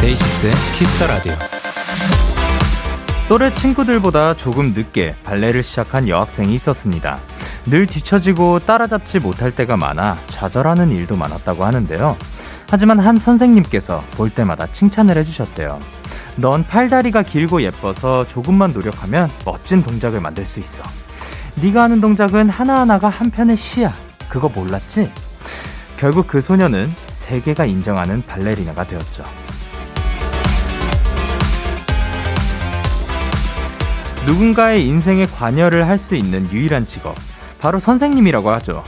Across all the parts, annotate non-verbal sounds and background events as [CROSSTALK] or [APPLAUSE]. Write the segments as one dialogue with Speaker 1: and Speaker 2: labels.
Speaker 1: DAY6의 Kiss the Radio. 또래 친구들보다 조금 늦게 발레를 시작한 여학생이 있었습니다. 늘 뒤처지고 따라잡지 못할 때가 많아 좌절하는 일도 많았다고 하는데요. 하지만 한 선생님께서 볼 때마다 칭찬을 해주셨대요. 넌 팔다리가 길고 예뻐서 조금만 노력하면 멋진 동작을 만들 수 있어. 네가 하는 동작은 하나하나가 한 편의 시야. 그거 몰랐지? 결국 그 소녀는 세계가 인정하는 발레리나가 되었죠. 누군가의 인생에 관여를 할 수 있는 유일한 직업. 바로 선생님이라고 하죠.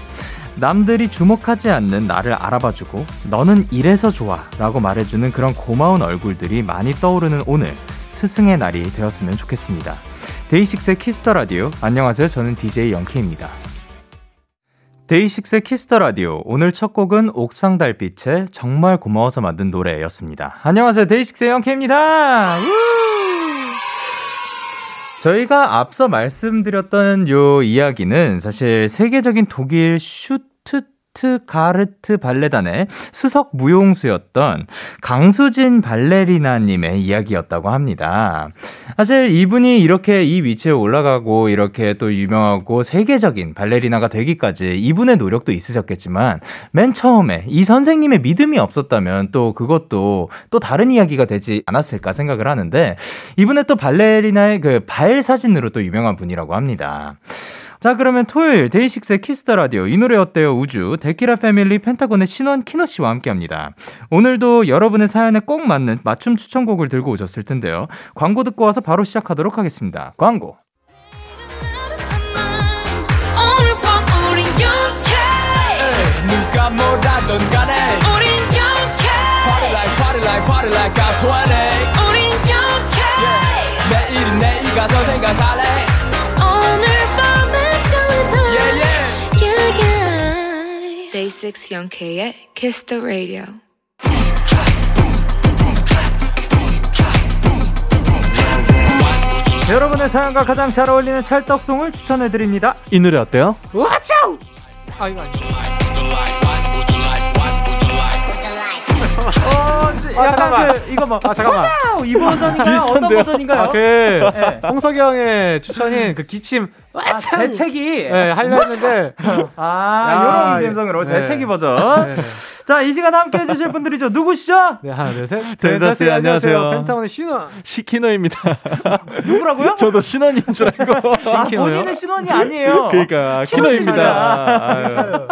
Speaker 1: 남들이 주목하지 않는 나를 알아봐주고 너는 이래서 좋아 라고 말해주는 그런 고마운 얼굴들이 많이 떠오르는 오늘 스승의 날이 되었으면 좋겠습니다. DAY6의 Kiss the Radio 안녕하세요. 저는 DJ Young K입니다. DAY6의 Kiss the Radio 오늘 첫 곡은 옥상달빛의 정말 고마워서 만든 노래였습니다. 안녕하세요. DAY6의 Young K입니다. 저희가 앞서 말씀드렸던 요 이야기는 사실 세계적인 독일 슈트 슈트가르트 발레단의 수석 무용수였던 강수진 발레리나님의 이야기였다고 합니다. 사실 이분이 이렇게 이 위치에 올라가고 이렇게 또 유명하고 세계적인 발레리나가 되기까지 이분의 노력도 있으셨겠지만 맨 처음에 이 선생님의 믿음이 없었다면 또 그것도 또 다른 이야기가 되지 않았을까 생각을 하는데 이분의 또 발레리나의 그 발 사진으로 또 유명한 분이라고 합니다. 자, 그러면 토요일 DAY6의 Kiss the Radio 이 노래 어때요 우주 데키라 패밀리 펜타곤의 신원 키노 씨와 함께합니다. 오늘도 여러분의 사연에 꼭 맞는 맞춤 추천곡을 들고 오셨을 텐데요. 광고 듣고 와서 바로 시작하도록 하겠습니다. 광고. 누가 뭐라던 간에 우린 영케 Party like party like party like I'm 20 우린 영케 yeah. 내일은 내일 가서 생각할래
Speaker 2: Day6 영케이의 Kiss the Radio.
Speaker 1: 여러분의 사연과 가장 잘 어울리는 찰떡송을 추천해드립니다.
Speaker 3: 이 노래 어때요?
Speaker 1: 와차우! 아, 이거. [LAUGHS] 어, 약간 아, 그 이거 뭐
Speaker 3: 아, 잠깐만.
Speaker 1: 이 버전인가요? 어떤 버전인가요?
Speaker 3: 아, 그 네. 홍석이 형의 추천인 그 기침
Speaker 1: 아, 재채기.
Speaker 3: 네, 하려 했는데
Speaker 1: 아, 이런 감성으로 네. 재채기 버전. 네. 자, 이 시간 함께 해주실 분들이죠. 누구시죠?
Speaker 3: 네, 하나, 둘, 셋.
Speaker 1: 덴다스 안녕하세요.
Speaker 3: 펜타곤의 신원. 시키노입니다.
Speaker 1: 누구라고요?
Speaker 3: 저도 신원인 줄 알고.
Speaker 1: 아, 본인은 신원이 아니에요.
Speaker 3: 그러니까, 키노입니다.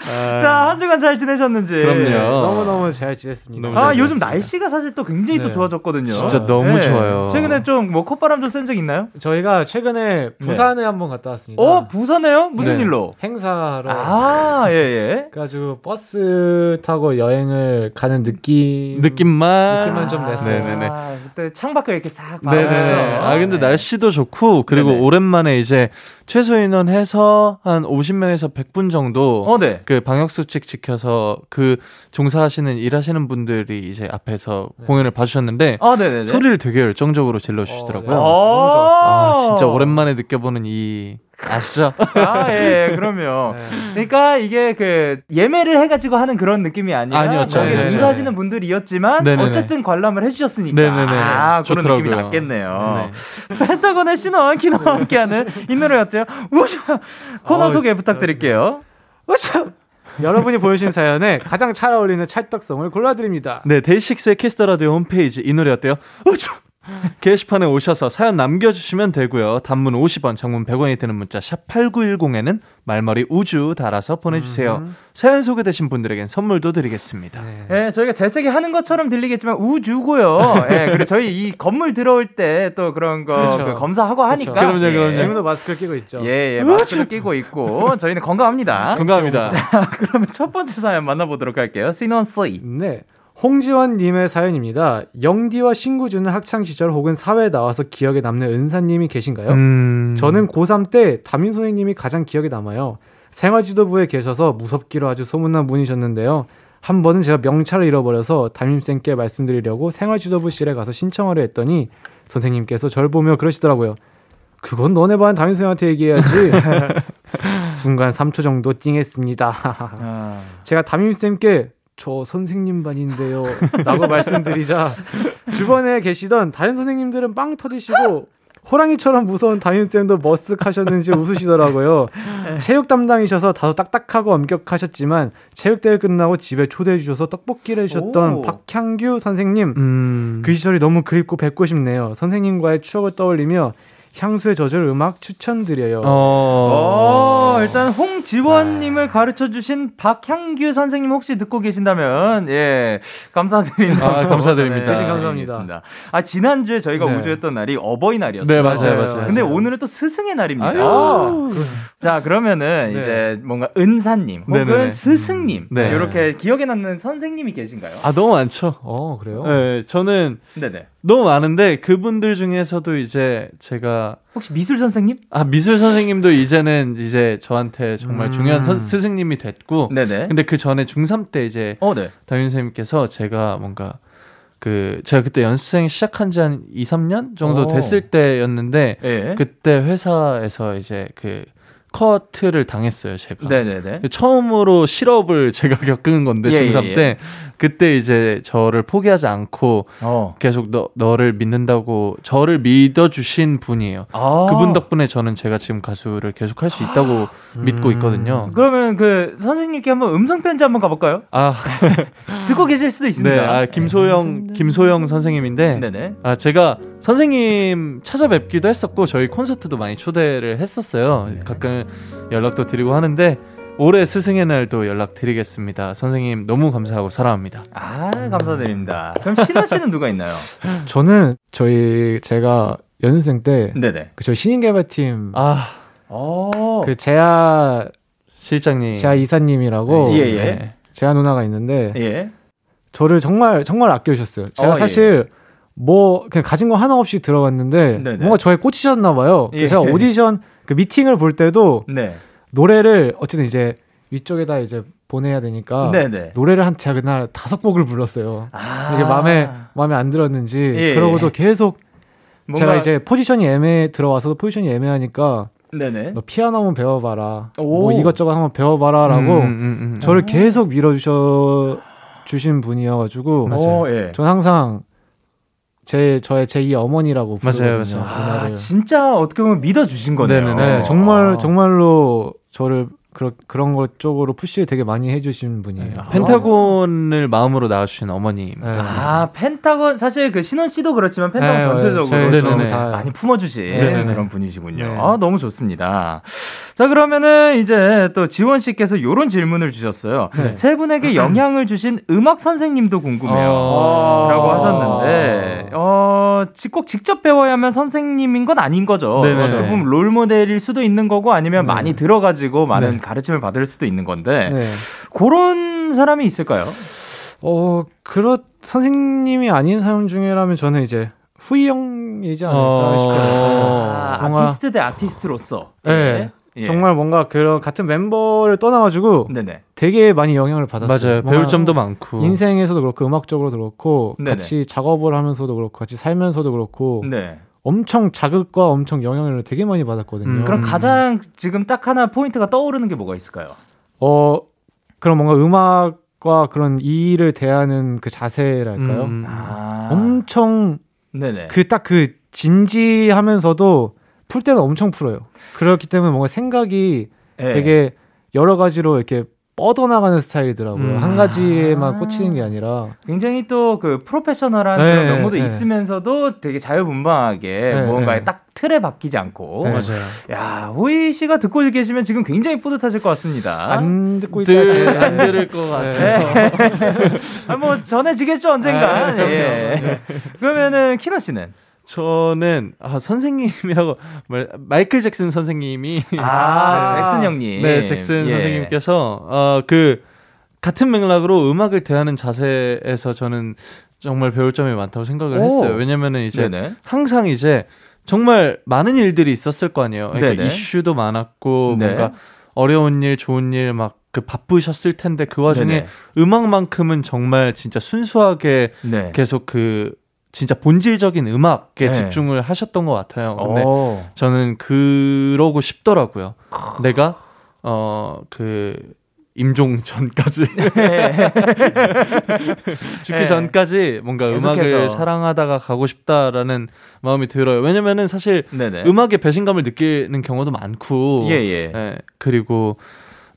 Speaker 1: 자, 한 주간 잘 지내셨는지.
Speaker 3: 그럼요.
Speaker 4: 너무너무 잘 지냈습니다.
Speaker 1: 너무 잘 아, 요즘 날씨가 사실 또 굉장히 네. 또 좋아졌거든요.
Speaker 3: 진짜 너무 네. 좋아요.
Speaker 1: 최근에 좀 뭐 콧바람 좀 센 적 있나요?
Speaker 4: 저희가 최근에 부산에 네. 한번 갔다 왔습니다.
Speaker 1: 어, 부산에요? 무슨 네. 일로?
Speaker 4: 행사로.
Speaker 1: 아, 예, 예. [LAUGHS]
Speaker 4: 그래가지고 버스 타고 여행을 가는 느낌
Speaker 3: 느낌만
Speaker 4: 느낌만 좀 냈어요.
Speaker 3: 네네네.
Speaker 1: 아, 그때 창밖을 이렇게 싹
Speaker 3: 네네네. 아 근데 네. 날씨도 좋고 그리고 네네. 오랜만에 이제 최소 인원 해서 한 50명에서 100분 정도
Speaker 1: 어, 네.
Speaker 3: 그 방역 수칙 지켜서 그 종사하시는 일하시는 분들이 이제 앞에서 네. 공연을 봐주셨는데
Speaker 1: 아,
Speaker 3: 소리를 되게 열정적으로 질러 주시더라고요.
Speaker 1: 어, 네. 너무 좋았어요.
Speaker 3: 아 진짜 오랜만에 느껴보는 이 아시죠?
Speaker 1: 아, 예, 예 그럼요. [LAUGHS] 네. 그러니까 이게 그 예매를 해가지고 하는 그런 느낌이 아니라
Speaker 3: 아니었죠.
Speaker 1: 거기에 종사하시는 분들이었지만
Speaker 3: 네네네.
Speaker 1: 어쨌든 관람을 해주셨으니까
Speaker 3: 네네네.
Speaker 1: 아, 그런
Speaker 3: 좋더라고요.
Speaker 1: 느낌이 났겠네요. 네. 펜타곤의 신원 키노와 함께하는 이 노래였죠. 우주 코너 어, 소개 부탁드릴게요.
Speaker 4: 우주 여러분이 보내주신 사연에 가장 잘 어울리는 찰떡song을 골라드립니다.
Speaker 3: 네, DAY6의 Kiss the Radio 홈페이지 이 노래 어때요? 우주! 게시판에 오셔서 사연 남겨주시면 되고요. 단문 50원, 장문 100원이 드는 문자 샵 8910에는 말머리 우주 달아서 보내주세요. 음. 사연 소개되신 분들에겐 선물도 드리겠습니다.
Speaker 1: 네, 네 저희가 재채기 하는 것처럼 들리겠지만 우주고요. 네, 그리고 저희 이 건물 들어올 때 또 그런 거
Speaker 4: 그렇죠.
Speaker 1: 그 검사하고 하니까.
Speaker 3: 그렇죠. 그럼요, 그럼요.
Speaker 4: 지금도 마스크 끼고 있죠.
Speaker 1: 예, 예, 마스크를 끼고 있고 저희는 건강합니다.
Speaker 3: 건강합니다.
Speaker 1: 자, 그러면 첫 번째 사연 만나보도록 할게요. 신원 씨.
Speaker 4: 네. 홍지원님의 사연입니다. 영디와 신구주는 학창 시절 혹은 사회에 나와서 기억에 남는 은사님이 계신가요?
Speaker 3: 음.
Speaker 4: 저는 고3 때 담임 선생님이 가장 기억에 남아요. 생활지도부에 계셔서 무섭기로 아주 소문난 분이셨는데요. 한 번은 제가 명찰을 잃어버려서 담임쌤께 말씀드리려고 생활지도부실에 가서 신청하려 했더니 선생님께서 절 보며 그러시더라고요. 그건 너네 반 담임선생님한테 얘기해야지. [LAUGHS] 순간 3초 정도 띵했습니다.
Speaker 1: 아.
Speaker 4: 제가 담임쌤께 저 선생님 반인데요. 라고 말씀드리자 주변에 계시던 다른 선생님들은 빵 터지시고 호랑이처럼 무서운 담임쌤도 머쓱하셨는지 웃으시더라고요. 체육 담당이셔서 다소 딱딱하고 엄격하셨지만 체육대회 끝나고 집에 초대해 주셔서 떡볶이를 해주셨던
Speaker 1: 오.
Speaker 4: 박향규 선생님
Speaker 3: 음.
Speaker 4: 그 시절이 너무 그립고 뵙고 싶네요. 선생님과의 추억을 떠올리며 향수의 저절 음악 추천드려요.
Speaker 3: 어.
Speaker 1: 어, 일단 홍지원님을 가르쳐 주신 박향규 선생님 혹시 듣고 계신다면 예 감사드립니다.
Speaker 3: 아, 감사드립니다.
Speaker 4: 대신 감사합니다.
Speaker 1: 알겠습니다. 아 지난 주에 저희가
Speaker 4: 네.
Speaker 1: 우주했던 날이 어버이날이었어요.
Speaker 3: 네, 맞아요,
Speaker 4: 맞아요.
Speaker 3: 맞아요.
Speaker 1: 근데. 오늘은 또 스승의 날입니다.
Speaker 3: 아유.
Speaker 1: 자 그러면은
Speaker 3: 네.
Speaker 1: 이제 뭔가 은사님 혹은
Speaker 3: 네네네.
Speaker 1: 스승님
Speaker 3: 네.
Speaker 1: 이렇게 기억에 남는 선생님이 계신가요?
Speaker 3: 아, 너무 많죠.
Speaker 4: 어, 그래요?
Speaker 3: 네, 저는
Speaker 1: 네네.
Speaker 3: 너무 많은데 그분들 중에서도 이제 제가
Speaker 1: 혹시 미술 선생님?
Speaker 3: 아 미술 선생님도 이제는 이제 저한테 정말
Speaker 4: 음.
Speaker 3: 중요한 선, 스승님이 됐고
Speaker 1: 네네.
Speaker 3: 근데 그 전에 중3 때 이제
Speaker 1: 어 네.
Speaker 3: 담임 선생님께서 제가 뭔가 그 제가 그때 연습생 시작한 지 한 2, 3년 정도
Speaker 1: 오.
Speaker 3: 됐을 때였는데
Speaker 1: 예.
Speaker 3: 그때 회사에서 이제 그 커트를 당했어요, 제가.
Speaker 1: 네네네.
Speaker 3: 처음으로 실업을 제가 [LAUGHS] 겪은 건데
Speaker 1: 예,
Speaker 3: 중3
Speaker 1: 예, 예.
Speaker 3: 때 그때 이제 저를 포기하지 않고
Speaker 1: 어.
Speaker 3: 계속 너, 너를 믿는다고 저를 믿어주신 분이에요.
Speaker 1: 아.
Speaker 3: 그분 덕분에 저는 제가 지금 가수를 계속 할 수 있다고 믿고 있거든요.
Speaker 1: 그러면 그 선생님께 한번 음성 편지 한번 가볼까요?
Speaker 3: 아, [LAUGHS]
Speaker 1: 듣고 계실 수도 있습니다.
Speaker 3: 네, 아, 김소영, 김소영 선생님인데,
Speaker 1: 네네.
Speaker 3: 아, 제가 선생님 찾아뵙기도 했었고, 저희 콘서트도 많이 초대를 했었어요.
Speaker 1: 네.
Speaker 3: 가끔 연락도 드리고 하는데, 올해 스승의 날도 연락드리겠습니다. 선생님 너무 감사하고 사랑합니다.
Speaker 1: 아 감사드립니다. 그럼 신원 씨는 누가 있나요? [LAUGHS]
Speaker 4: 저는 저희 제가 연습생 때그
Speaker 1: 네네.
Speaker 4: 저희 신인개발팀
Speaker 3: 아,
Speaker 1: 어.
Speaker 4: 그 재하
Speaker 3: 실장님.
Speaker 4: 재하 이사님이라고
Speaker 1: 예, 예.
Speaker 3: 네.
Speaker 4: 재하 누나가 있는데
Speaker 1: 예.
Speaker 4: 저를 정말 정말 아껴주셨어요. 제가
Speaker 1: 어,
Speaker 4: 사실 뭐 그냥 가진 거 하나 없이 들어갔는데
Speaker 1: 네네.
Speaker 4: 뭔가 저에 꽂히셨나 봐요.
Speaker 1: 예.
Speaker 4: 그래서 제가 오디션 그 미팅을 볼 때도
Speaker 1: 네.
Speaker 4: 노래를 어쨌든 이제 위쪽에다 이제 보내야 되니까
Speaker 1: 네네.
Speaker 4: 노래를 한 제가 그날 다섯 곡을 불렀어요.
Speaker 1: 아.
Speaker 4: 이게 마음에 마음에 안 들었는지
Speaker 1: 예.
Speaker 4: 그러고도 계속
Speaker 1: 뭔가-
Speaker 4: 제가 이제 포지션이 애매 들어와서도 포지션이 애매하니까
Speaker 1: 네네.
Speaker 4: 너 피아노 한번 배워봐라.
Speaker 1: 오.
Speaker 4: 뭐 이것저것 한번 배워봐라라고
Speaker 3: 음, 음, 음.
Speaker 4: 저를 계속 밀어주셔 주신 분이어가지고
Speaker 3: 맞아요.
Speaker 1: 어, 예.
Speaker 4: 전 항상 제 저의 제2 어머니라고
Speaker 3: 맞아요,
Speaker 4: 부르거든요.
Speaker 3: 맞아요.
Speaker 1: 아,
Speaker 4: 누나를.
Speaker 1: 진짜 어떻게 보면 믿어주신 거네요.
Speaker 3: 네,
Speaker 4: 정말
Speaker 1: 아.
Speaker 4: 정말로 저를 그런 그런 것 쪽으로 푸시를 되게 많이 해주신 분이에요.
Speaker 1: 아.
Speaker 3: 펜타곤을 마음으로 낳아주신 어머님.
Speaker 4: 네.
Speaker 1: 아, 펜타곤, 사실 그 신원 씨도 그렇지만 펜타곤
Speaker 4: 네,
Speaker 1: 전체적으로
Speaker 4: 저희
Speaker 1: 좀.
Speaker 4: 다
Speaker 1: 많이 품어주신
Speaker 3: 네네네.
Speaker 1: 그런 분이시군요.
Speaker 4: 네.
Speaker 1: 아, 너무 좋습니다. 자, 그러면은 이제 또 지원 씨께서 이런 질문을 주셨어요.
Speaker 4: 네.
Speaker 1: 세 분에게 영향을 주신 음악 선생님도 궁금해요.
Speaker 3: 어.
Speaker 1: 라고 하셨는데, 어, 지- 꼭 직접 배워야만 선생님인 건 아닌 거죠.
Speaker 3: 네네네.
Speaker 1: 어떻게 보면 롤모델일 수도 있는 거고 아니면
Speaker 4: 네.
Speaker 1: 많이 들어가지고 많은
Speaker 4: 네.
Speaker 1: 가르침을 받을 수도 있는 건데,
Speaker 4: 네.
Speaker 1: 그런 사람이 있을까요?
Speaker 4: 어 그렇 선생님이 아닌 사람 중에라면 저는 이제 후이 형이지 않을까
Speaker 3: 어.
Speaker 4: 싶어요.
Speaker 1: 아, 아티스트 대 아티스트로서.
Speaker 4: 네.
Speaker 1: 예.
Speaker 4: 정말 뭔가 그런 같은 멤버를 떠나가지고
Speaker 1: 네네.
Speaker 4: 되게 많이 영향을 받았어요.
Speaker 3: 맞아요. 배울 점도 많고.
Speaker 4: 인생에서도 그렇고 음악적으로도 그렇고
Speaker 1: 네네.
Speaker 4: 같이 작업을 하면서도 그렇고 같이 살면서도 그렇고
Speaker 1: 네.
Speaker 4: 엄청 자극과 엄청 영향을 되게 많이 받았거든요.
Speaker 3: 음,
Speaker 1: 그럼
Speaker 3: 음.
Speaker 1: 가장 지금 딱 하나 포인트가 떠오르는 게 뭐가 있을까요?
Speaker 4: 어 그런 뭔가 음악과 그런 이 일을 대하는 그 자세랄까요?
Speaker 3: 음.
Speaker 1: 아.
Speaker 4: 엄청
Speaker 1: 네네.
Speaker 4: 그딱그 진지하면서도 풀 때는 엄청 풀어요. 그렇기 때문에 뭔가 생각이
Speaker 1: 예.
Speaker 4: 되게 여러 가지로 이렇게 뻗어나가는 스타일이더라고요.
Speaker 3: 음.
Speaker 4: 한 가지에만
Speaker 1: 아.
Speaker 4: 꽂히는 게 아니라.
Speaker 1: 굉장히 또 그 프로페셔널한
Speaker 4: 네,
Speaker 1: 그런 면모도
Speaker 4: 네.
Speaker 1: 있으면서도 되게 자유분방하게
Speaker 4: 네,
Speaker 1: 뭔가에
Speaker 4: 네.
Speaker 1: 딱 틀에 박히지 않고.
Speaker 4: 네.
Speaker 3: 맞아요.
Speaker 1: 야, 호이 씨가 듣고 계시면 지금 굉장히 뿌듯하실 것 같습니다.
Speaker 4: 안 듣고 있다.
Speaker 3: 들, 안 들을 것 같아요.
Speaker 1: 네. [LAUGHS] 아, 뭐 전해지겠죠 언젠가.
Speaker 3: 네,
Speaker 1: 예. 그러면은 키너 씨는
Speaker 3: 저는 아 선생님이라고 말, 마이클 잭슨 선생님이
Speaker 1: 아,
Speaker 4: 네. [LAUGHS]
Speaker 1: 잭슨 형님.
Speaker 3: 네 잭슨
Speaker 1: 예.
Speaker 3: 선생님께서 어그 같은 맥락으로 음악을 대하는 자세에서 저는 정말 배울 점이 많다고 생각을
Speaker 1: 오.
Speaker 3: 했어요. 왜냐면은 이제
Speaker 1: 네네.
Speaker 3: 항상 이제 정말 많은 일들이 있었을 거 아니에요. 그러니까
Speaker 1: 네네.
Speaker 3: 이슈도 많았고
Speaker 1: 네.
Speaker 3: 뭔가 어려운 일, 좋은 일 막 그 바쁘셨을 텐데 그 와중에
Speaker 1: 네네.
Speaker 3: 음악만큼은 정말 진짜 순수하게
Speaker 1: 네.
Speaker 3: 계속 그 진짜 본질적인 음악에
Speaker 1: 네.
Speaker 3: 집중을 하셨던 것 같아요. 근데
Speaker 1: 오.
Speaker 3: 저는 그러고 싶더라고요. 내가 어그 임종 전까지 [LAUGHS] 죽기
Speaker 1: 네.
Speaker 3: 전까지 뭔가
Speaker 1: 계속해서.
Speaker 3: 음악을 사랑하다가 가고 싶다라는 마음이 들어요. 왜냐면은 사실
Speaker 1: 네네.
Speaker 3: 음악에 배신감을 느끼는 경우도 많고
Speaker 1: 예, 예.
Speaker 3: 예, 그리고